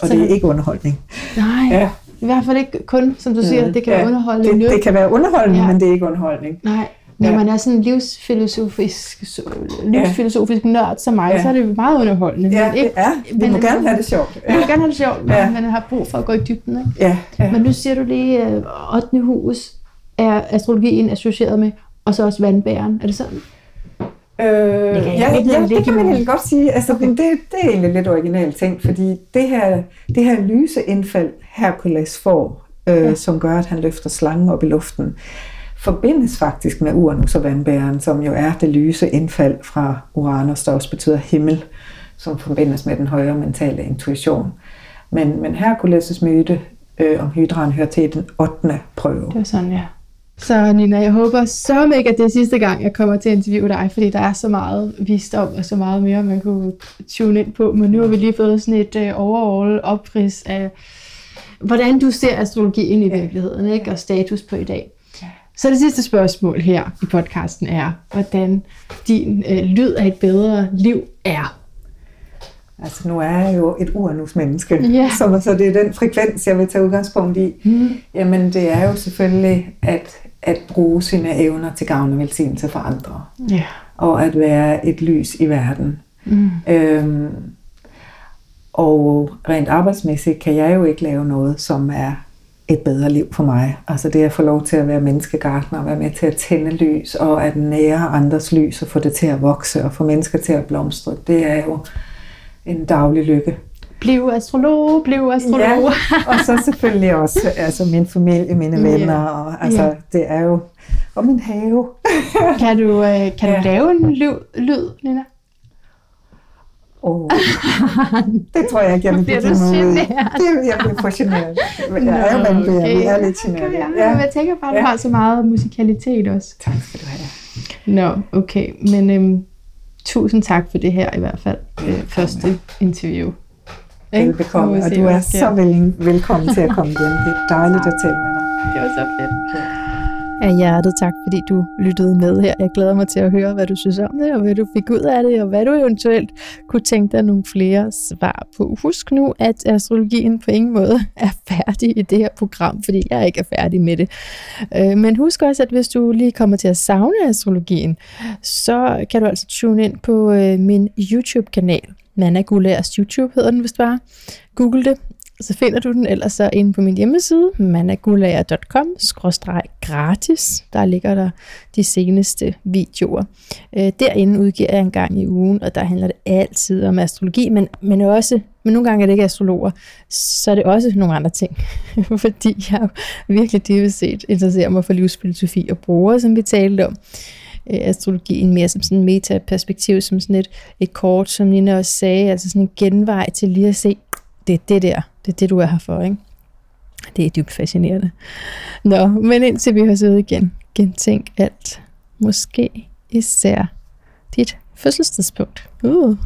Og Så- det er ikke underholdning. Nej, Ja. i hvert fald ikke kun, som du siger, det kan være underholdende. Det, det kan være underholdning, Ja. ja. men det er ikke underholdning. Nej, når Ja. man er sådan en livsfilosofisk, livsfilosofisk nørd som mig, Ja. så er det meget underholdende. Ja, men ikke, det er. Vi men- må gerne have det sjovt. Man vil gerne have det sjovt, men Ja. man har brug for at gå i dybden. Ikke? Ja, ja. Men nu siger du lige, at 8. hus er astrologien associeret med, og så også vandbæren. Er det sådan? Øh, ja, ja, det kan man egentlig godt sige. Altså, okay. det, det er egentlig lidt originalt ting, fordi det her, det her lyse indfald, Hercules får, øh, Ja. som gør, at han løfter slangen op i luften, forbindes faktisk med Uranus og vandbæren, som jo er det lyse indfald fra Uranus, der også betyder himmel, som forbindes med den højere mentale intuition. Men, men Hercules' myte øh, om hydraen hører til den 8. prøve. Det var sådan, ja. Så Nina, jeg håber så mega, at det er sidste gang, jeg kommer til at interviewe dig, fordi der er så meget visdom og så meget mere, man kunne tune ind på. Men nu har vi lige fået sådan et uh, overall oprids af, hvordan du ser astrologien i virkeligheden, ikke? og status på i dag. Så det sidste spørgsmål her i podcasten er, hvordan din øh, lyd af et bedre liv er. Altså nu er jeg jo et Uranus-menneske, Ja. så, så det er den frekvens, jeg vil tage udgangspunkt i. Mm. Jamen det er jo selvfølgelig at, at bruge sine evner til gavn og velsignelse for andre, Ja. og at være et lys i verden. Mm. Øhm, og rent arbejdsmæssigt kan jeg jo ikke lave noget, som er et bedre liv for mig. Altså det at få lov til at være menneskegartner, og være med til at tænde lys, og at nære andres lys, og få det til at vokse, og få mennesker til at blomstre, det er jo en daglig lykke. Bliv astrolog, bliv astrolog. Ja, og så selvfølgelig også altså min familie, mine Ja. venner, og altså, Ja. det er jo, og min have. Kan du, øh, kan Ja. du lave en lyd, lyd Nina? Oh. det tror jeg ikke, jeg vil blive generet? Det, jeg bliver for generet. Jeg er jo vandbærer, okay. jeg er lidt generet. Ja, Ja. jeg tænker bare, at du Ja. har så meget musikalitet også. Tak skal du have. Nå, okay. Men øhm, tusind tak for det her i hvert fald. Øh, første interview. Velbekomme, og du er så vel, velkommen til at komme igen. Det er dejligt at tale med dig. Det var så fedt. Af hjertet tak, fordi du lyttede med her. Jeg glæder mig til at høre, hvad du synes om det, og hvad du fik ud af det, og hvad du eventuelt kunne tænke dig nogle flere svar på. Husk nu, at astrologien på ingen måde er færdig i det her program, fordi jeg ikke er færdig med det. Øh, Men husk også, at hvis du lige kommer til at savne astrologien, så kan du altså tune ind på øh, min YouTube-kanal. Nana Gulærs YouTube hedder den, hvis du bare. Google det, så finder du den ellers så inde på min hjemmeside, managulager.com, gratis. Der ligger der de seneste videoer. Øh, derinde udgiver jeg en gang i ugen, og der handler det altid om astrologi, men, men også, men nogle gange er det ikke astrologer, så er det også nogle andre ting. Fordi jeg virkelig dybest set interesserer mig for livsfilosofi og bruger, som vi talte om øh, astrologien mere som sådan en metaperspektiv, som sådan et, et kort, som Nina også sagde, altså sådan en genvej til lige at se, det er det der, det er det, du er her for, ikke? Det er dybt fascinerende. Nå, men indtil vi høres ud igen, gentænk alt. Måske især dit fødselstidspunkt. Uh.